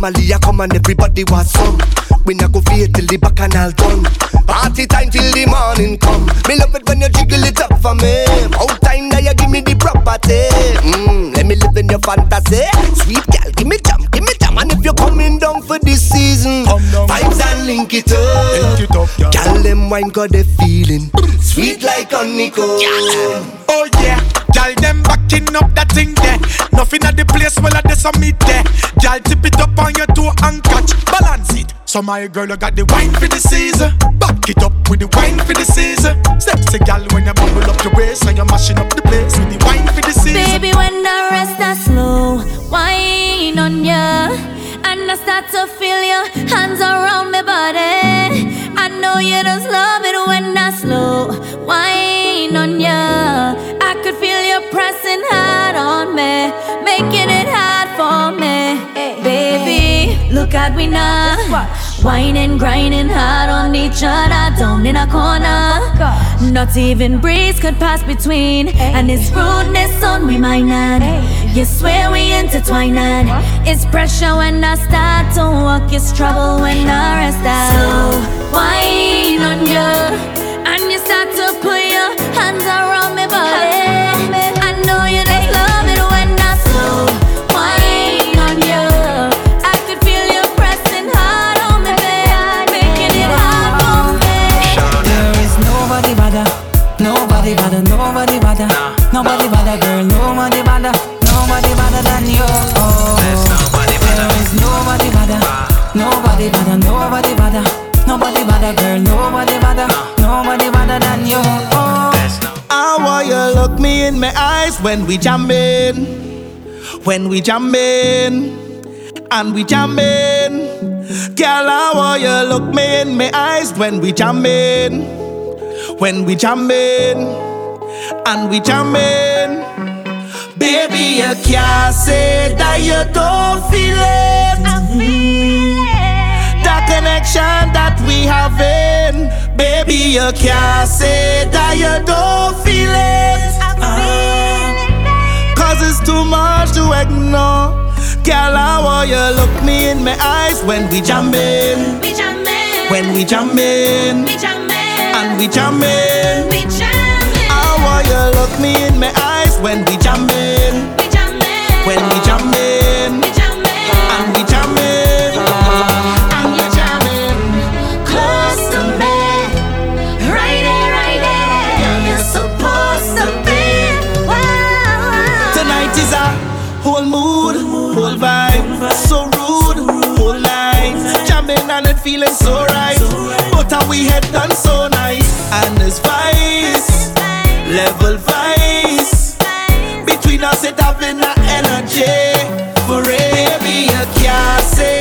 Speaker 4: Family a come and everybody was some. We not go feel till the bacchanal done. Party time till the morning come. Me love it when you jiggle it up for me. Out time now you give me the property. Mm, let me live in your fantasy. Sweet girl, give me jam, give me jam. And if you're coming down for this season, vibes and link it up. Link it up, girl. them wine got the feeling. Sweet like honeycomb.
Speaker 2: Oh yeah, gal them backing up that thing there. Nothing at the place well at the summit there. Gal tip it on your toe and catch, balance it. So my girl, you got the wine for the season. Back it up with the wine for the season. Sexy gal when you bubble up your waist
Speaker 29: At we now, wining, grinding hard on each other, down in a corner. Not even breeze could pass between, and it's rudeness on we mind. You swear we intertwining. It's pressure when I start to walk, it's trouble when I rest out. So wine on you,
Speaker 3: nobody better, nobody better, nobody better, girl, nobody better, nobody better than you. Oh. Ah,
Speaker 2: I want you look me in my eyes when we jamming, when we jamming, and we jamming. Girl, ah, I want you look me in my eyes when we jamming, when we jamming, and we jamming. Baby, you can't say that you don't feel it. That connection that we having, baby, you can't say that you don't feel it. Cause it's too much to ignore. Girl, I want you look me in my eyes when we jamming.
Speaker 29: We jamming.
Speaker 2: When we jamming.
Speaker 29: We jamming.
Speaker 2: And we jamming.
Speaker 29: We jamming.
Speaker 2: I want you look me in my eyes when we jamming.
Speaker 29: We jamming.
Speaker 2: When we jamming.
Speaker 29: We jamming.
Speaker 2: And we jamming. Whole vibe, so rude, whole night. Jamming and it feeling so right. But how we head done so nice, and it's vice, level vice. Between us, it having a energy for. Baby, you can't say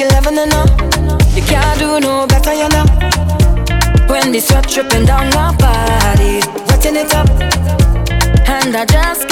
Speaker 7: you're loving and. You
Speaker 30: can't
Speaker 31: do
Speaker 7: no better, you
Speaker 27: know. When
Speaker 32: the
Speaker 3: sweat dripping down my body, wetting it up, and I just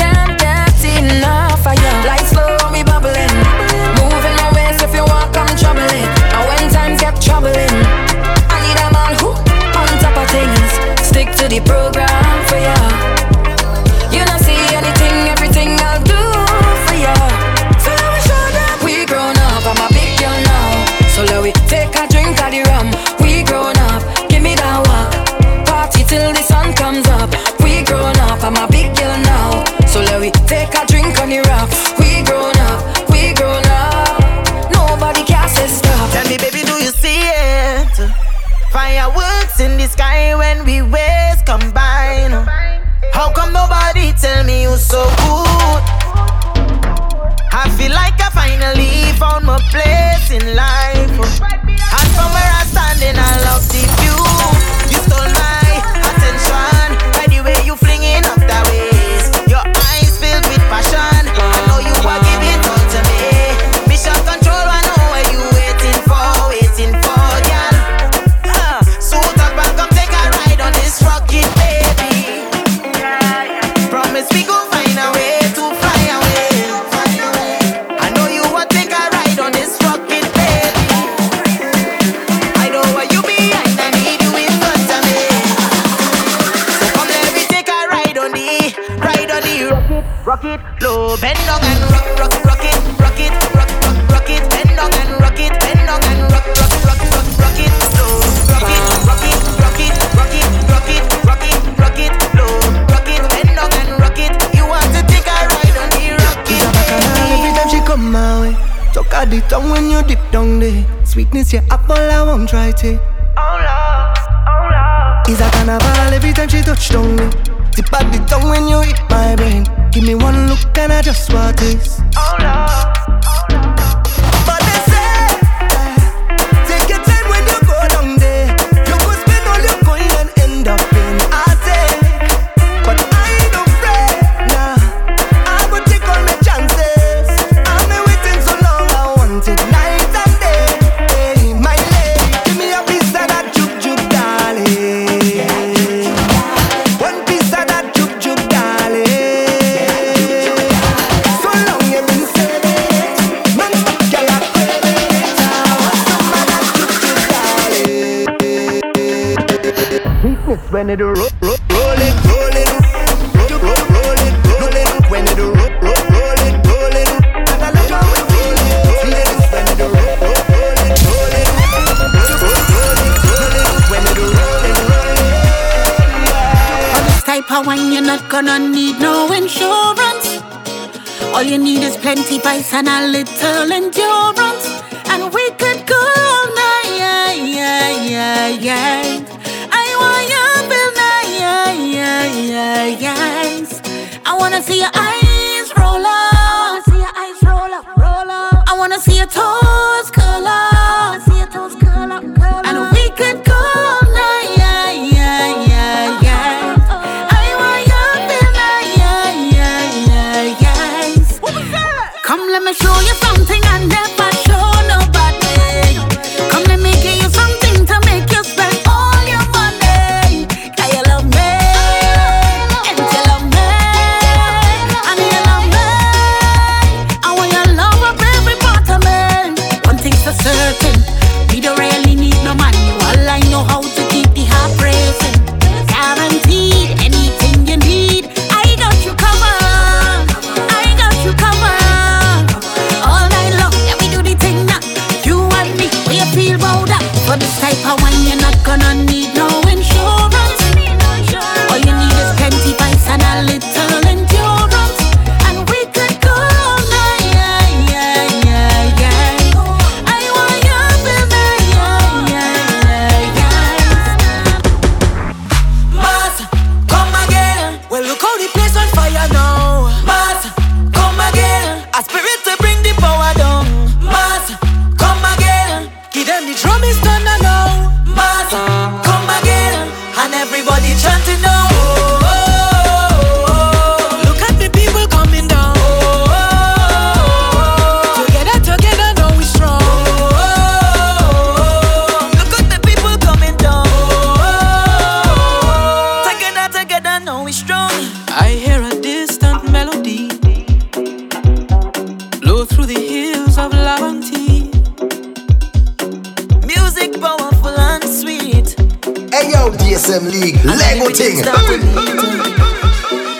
Speaker 33: DSM League. Lego thing.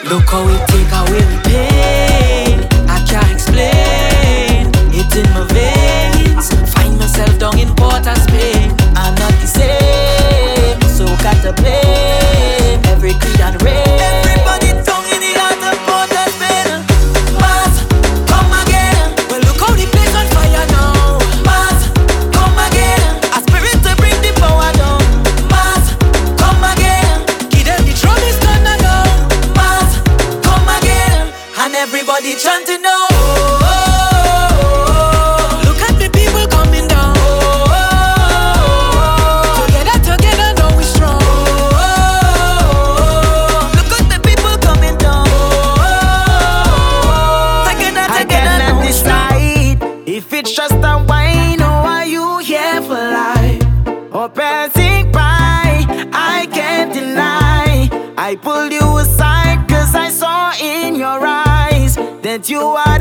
Speaker 30: Look how it take away the pain. I can't explain. It's in my veins. Find myself down in Port Spain. I'm not the same. So got the.
Speaker 4: play. you are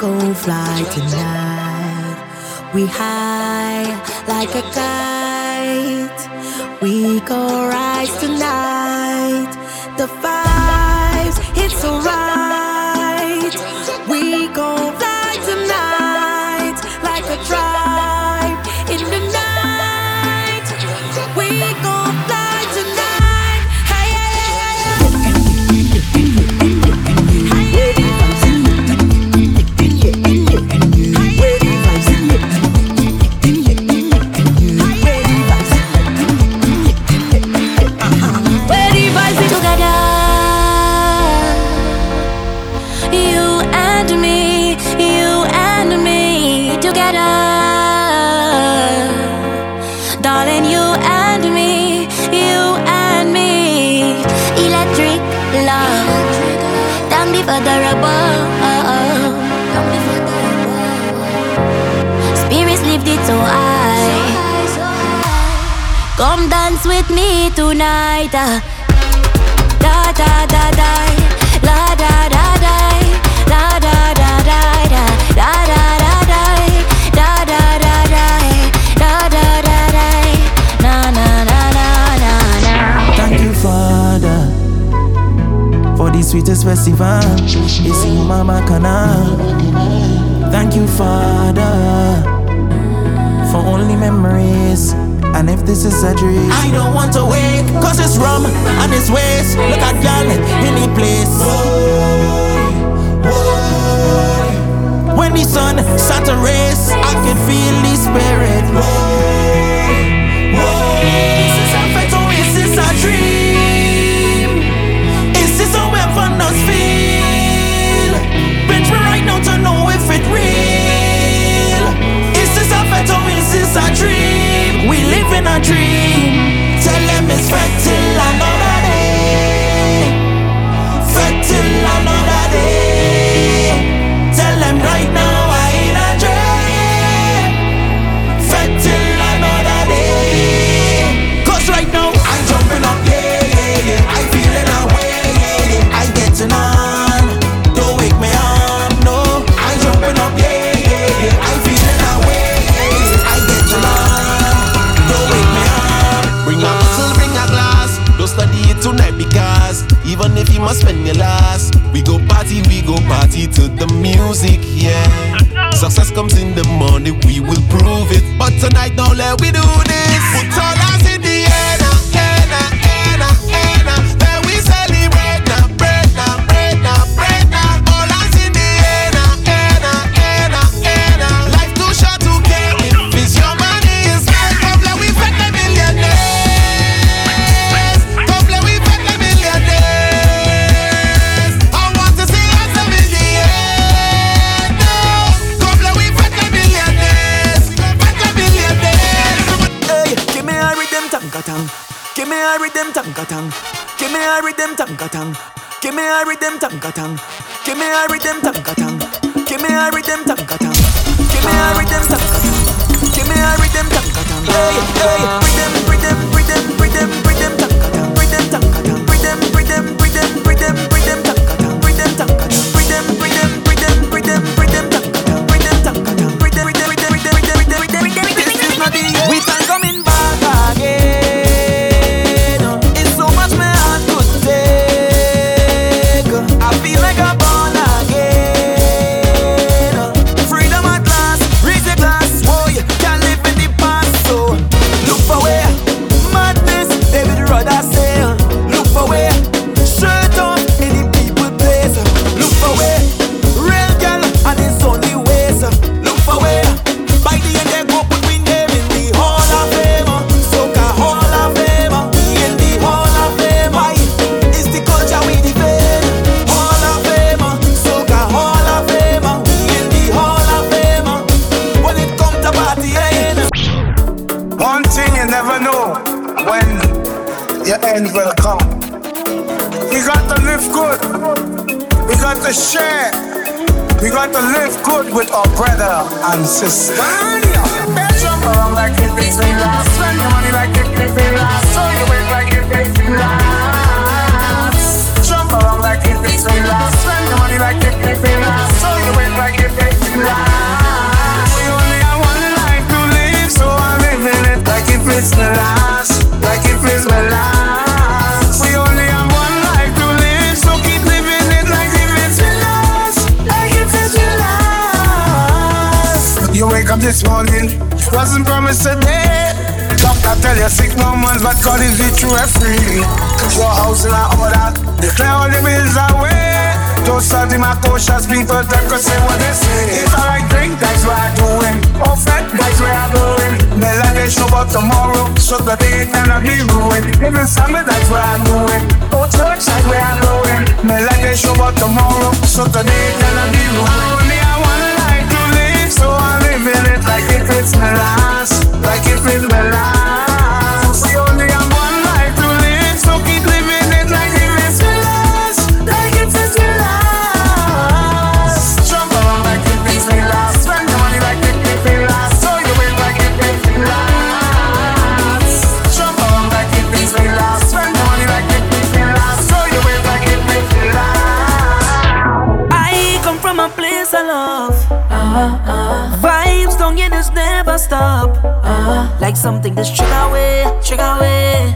Speaker 34: go
Speaker 29: fly tonight. We high like a kite. We go rise tonight. The vibes, it's alright. dance with me tonight. Da da da da, la da da da, la da da da da,
Speaker 34: da da da da, da da da da, da da da da, na na na na na na. Thank you, Father, for the
Speaker 4: sweetest festival. It's in Mama Canal. Thank you, Father, for only memories. And if this is a dream, I don't want to wake, cause it's rum and it's waste. Look at y'all any place. Boy, boy. When the sun starts to race, I can feel the spirit. Boy. Dream.
Speaker 6: Spend your last. We go party, we go party to the music, yeah. Success comes in the morning, we will prove it. But tonight, don't let we do this.
Speaker 4: rhythm tanga tang. Give me a rhythm tanga tang. Give me a rhythm tanga tang. Give me a rhythm tanga tang. Give me a rhythm tanga tang. Give me a rhythm tanga tang. Hey hey, rhythm.
Speaker 31: system. Wasn't promised a day. Doctor tell you sick no months, but God is with you free. Your house in order, declare all the bills away. Those are the my cautious people that could say what they say. If I like drink, that's what I'm doing. Offend, that's where I'm going. Melody show about tomorrow, so the day cannot be ruined. Even summer, that's where I'm doing. Oh, church, that's where I'm going. Melody show about tomorrow, so the day cannot be ruined. Only I wanna life to live, so I live living it like it's my last, like if it's my last. up. Uh, like
Speaker 4: something that's trigger away, trigger away.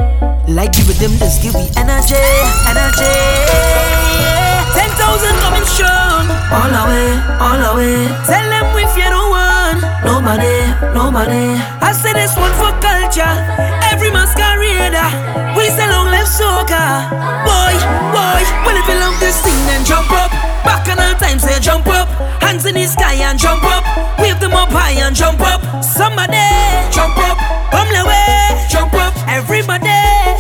Speaker 4: Like give them just give me energy, energy.
Speaker 35: Yeah. Ten thousand coming strong. All away, all away. Tell them we fear no one. Nobody, nobody. I say this one for culture. Every masquerader. We say long live soca. Boy, boy. Well if you love this thing, then jump up. Back on all time, say jump up. Hands in the sky and jump up. Wave them up high and jump up. Somebody, jump up. Come the eh. way, jump up. Everybody,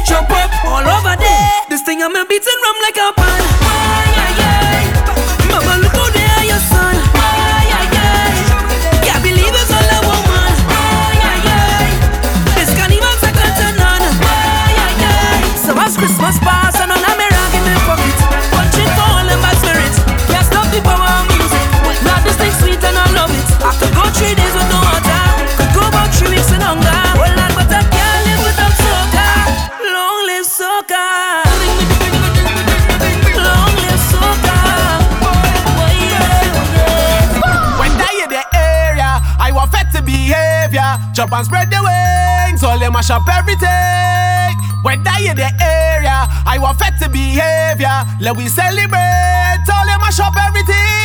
Speaker 35: jump up. All over there. This thing I'm a beating rum like a pan.
Speaker 4: Jump and spread the wings, all them mash up everything. I in the area, I want fed behavior. Let we celebrate, all them mash up everything.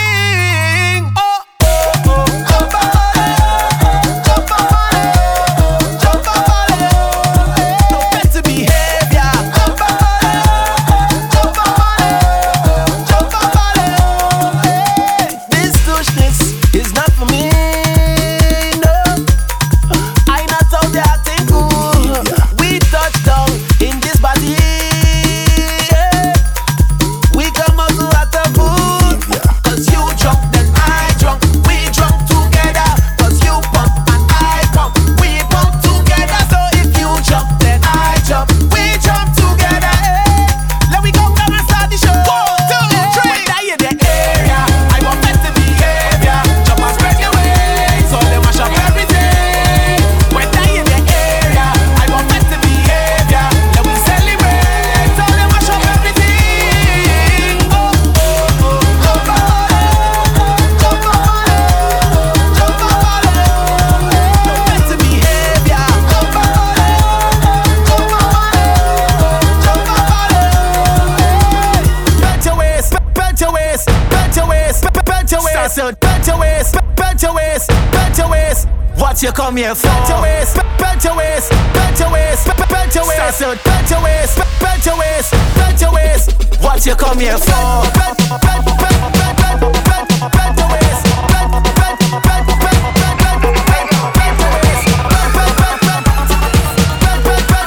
Speaker 4: What you come here for? Bend your waist, bend your waist, bend your waist, bend your waist, bend your waist, bend your waist, bend your waist. What you come here for? Bend, bend, bend, bend, bend, bend, bend your waist, bend, bend, bend, bend, bend, bend, bend, bend your waist, bend, bend, bend, bend, bend, bend, bend,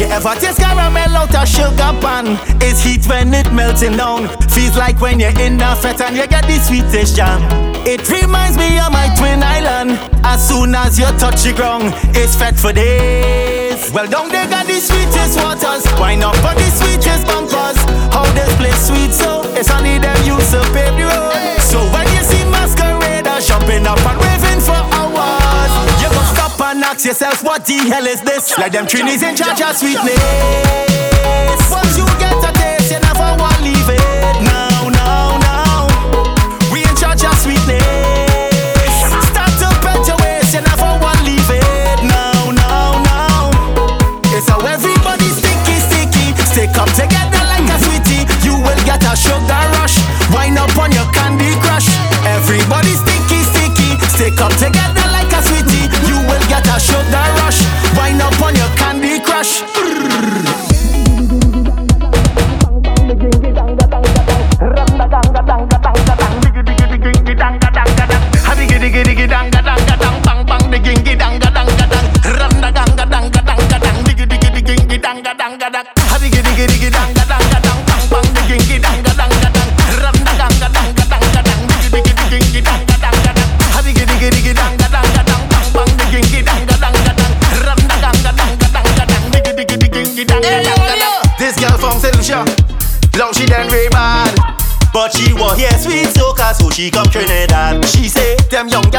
Speaker 36: You ever taste caramel out of sugar pan? When it melting down. Feels like when you're in a fete and you get the sweetest jam. It reminds me of my twin island. As soon as you touch the ground, it's fete for days. Well, down they got the sweetest waters. Wine up on the sweetest bumpers. How this place sweet so it's only them used to pave the road. So when you see masqueraders jumping up and waving for hours, you must stop and ask yourself, what the hell is this? Like them Trinis in charge of sweetness.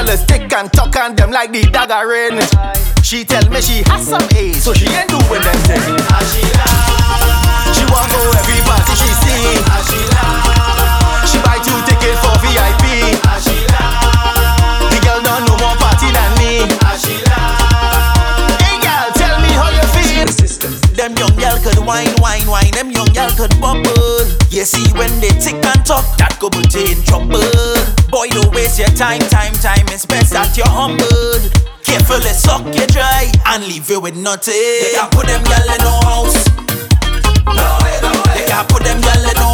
Speaker 36: jealous, stick and tuck on them like the dagger in. She tell me she has some A's, so she ain't doing them thing. She want go every party she see. She buy two tickets for VIP. The girl don't know more party than me. Hey girl, tell me how you feel. Them young
Speaker 4: girl could wine, wine, wine. Them young girl could bubble. You see
Speaker 23: when they tick and talk, that could put you in trouble. Boy, don't waste your time, time, time. It's best that you're humbled. Carefully suck you dry and leave you with nothing. They can put them girl in no house. No, they, they can put them girl in no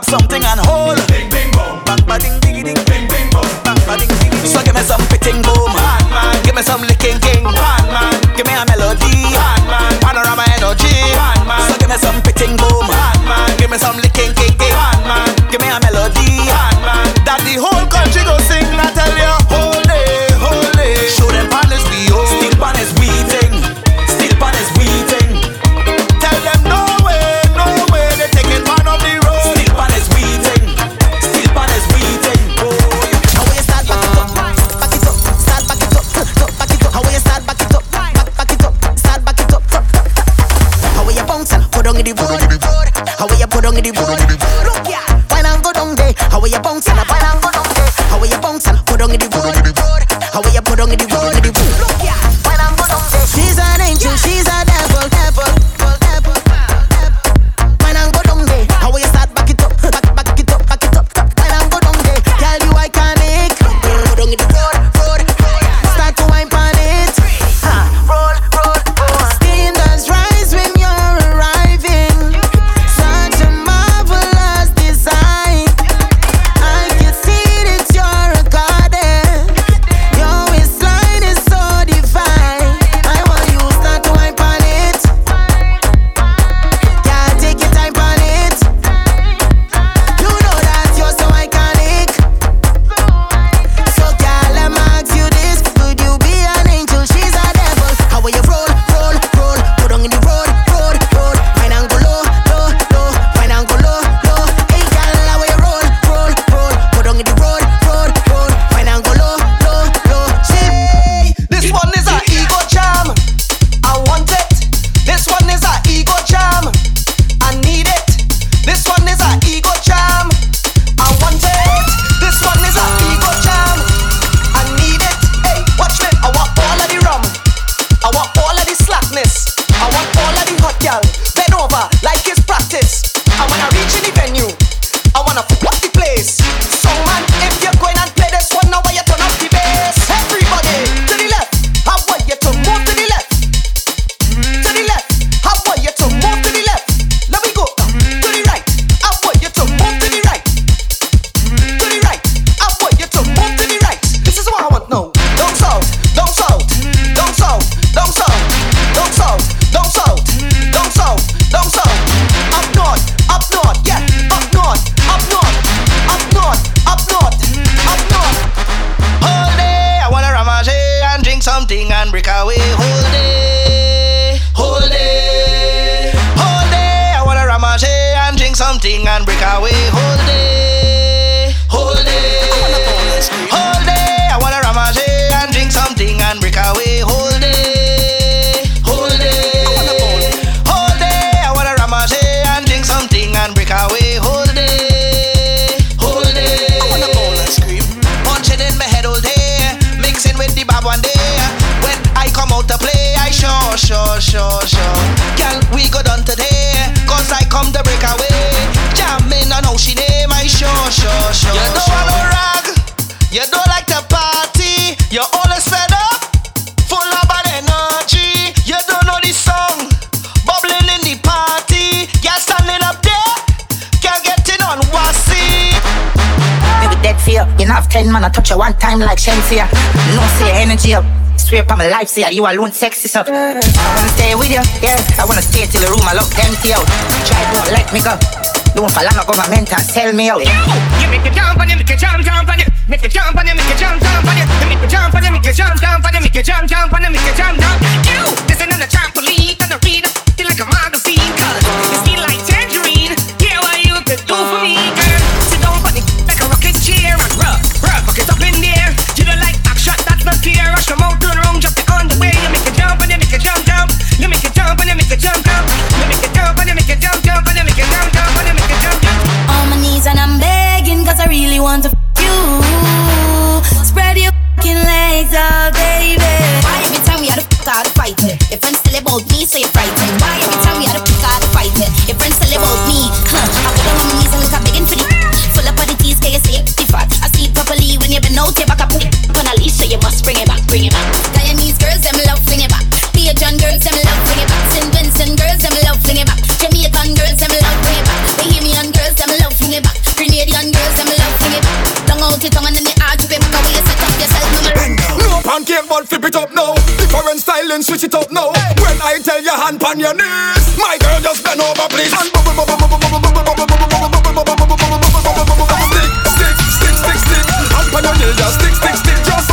Speaker 23: pop something and hold.
Speaker 37: Ding, ding, boom.
Speaker 23: Bang ba ding ding, ding. ding ding boom. Bang ba ding diggy. So give me some fitting boom. Give me some
Speaker 2: lick attraction to ya. No see your
Speaker 37: energy up.
Speaker 38: Swear upon my life, see ya. You alone, sexy so. I wanna stay with you, yeah. I wanna stay till the room I lock empty out. Try don't let me go. Don't fall on no government and sell me out.
Speaker 19: You make me jump on you, make you jump, jump on you. Make you jump on you, make you jump, jump on you. You make me jump on you, make you jump, jump on you. Make you jump, jump on you, make you jump, jump. You, this ain't no trampoline.
Speaker 39: your
Speaker 6: hand on your knees. My girl, just bend over, please. And stick, stick, stick, stick, stick. Hand on your knees, just stick, stick, stick. Just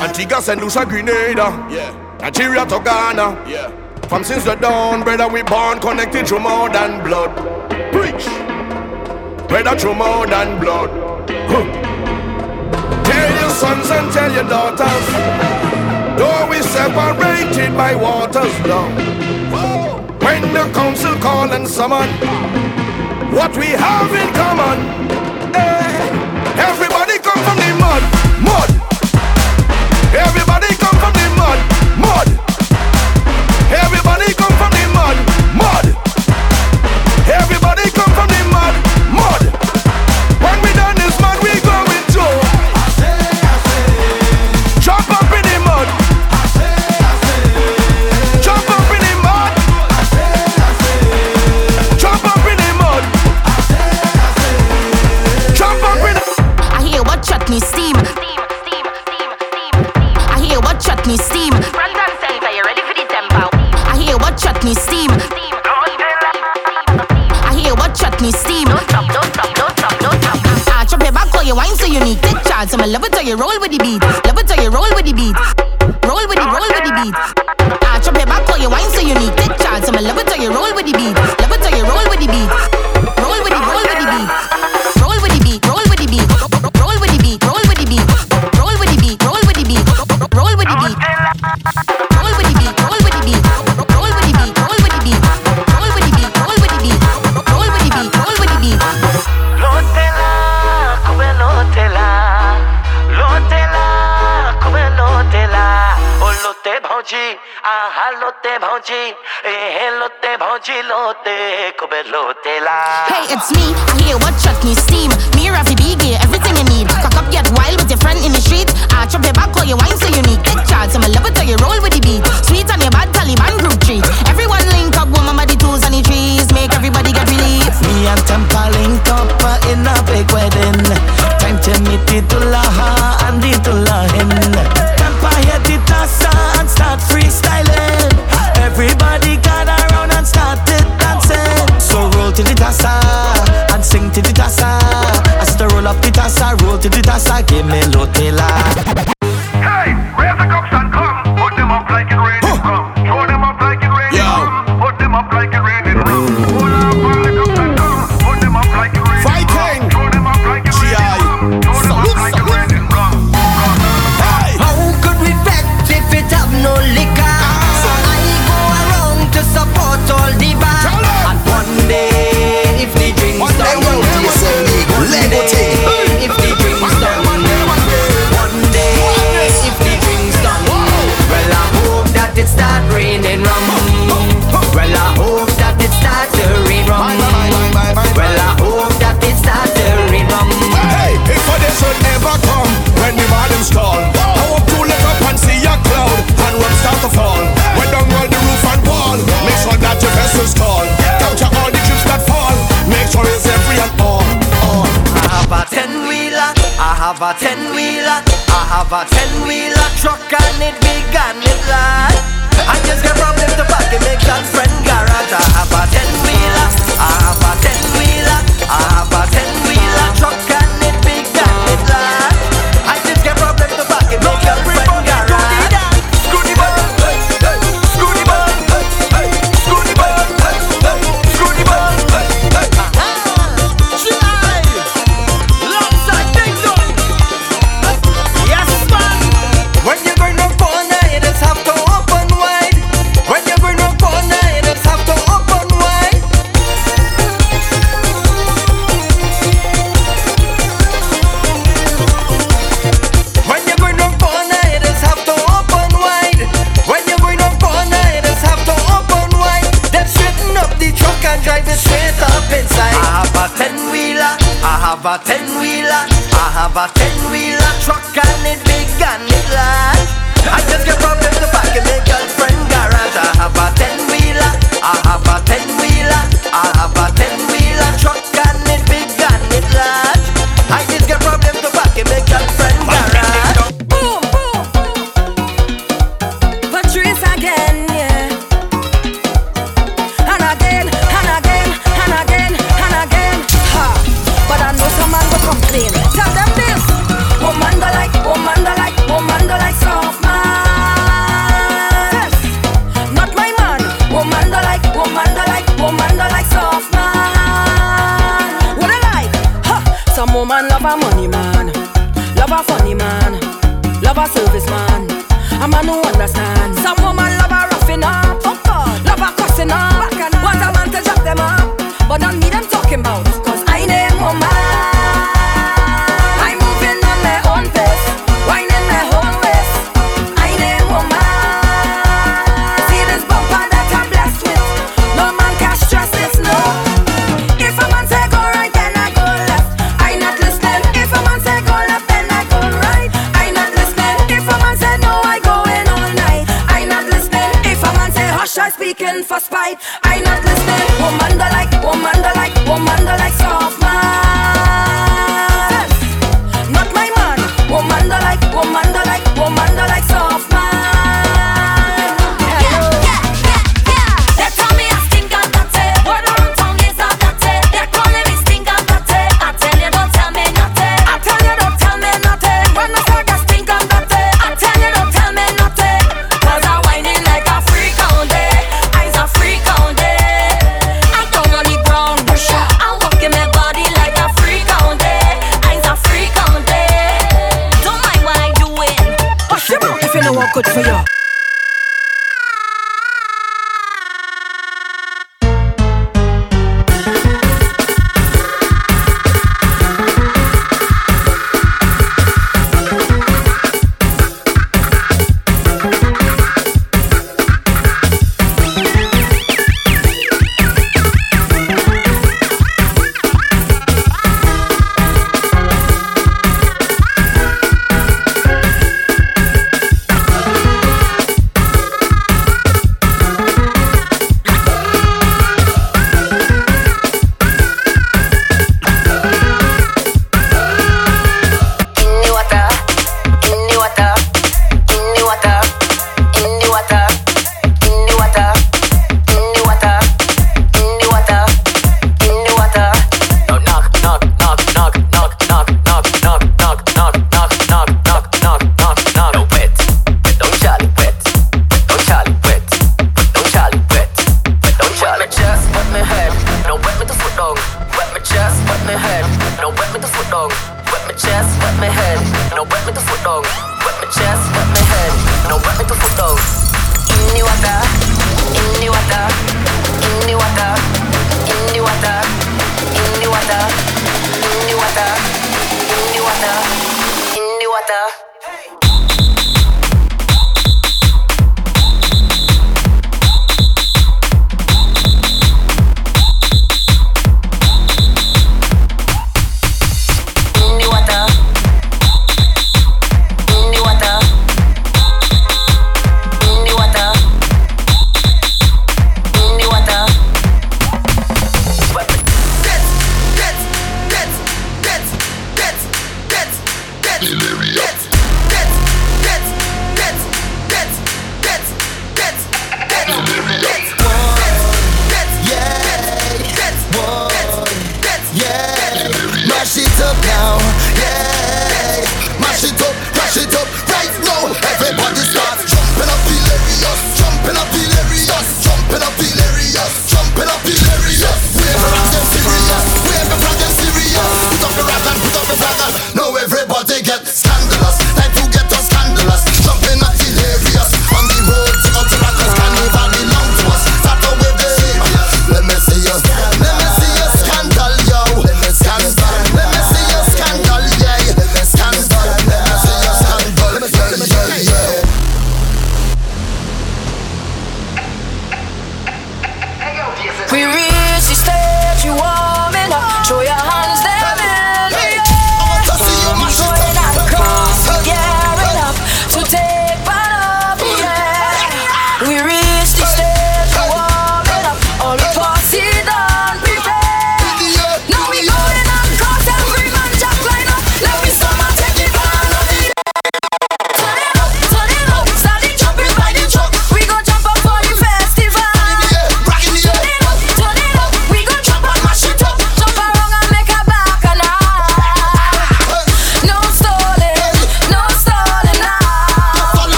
Speaker 6: Antigua, St. Lucia, Grenada, yeah. Nigeria to Ghana, yeah. From since the dawn, brother, we born connected through more than blood. Preach, brother, through more than blood sons and tell your daughters, though we separated by waters now When the council call and summon, what we have in common, eh, everybody come from the mud.
Speaker 40: you.
Speaker 19: Roll with Hey, it's me,
Speaker 3: yeah.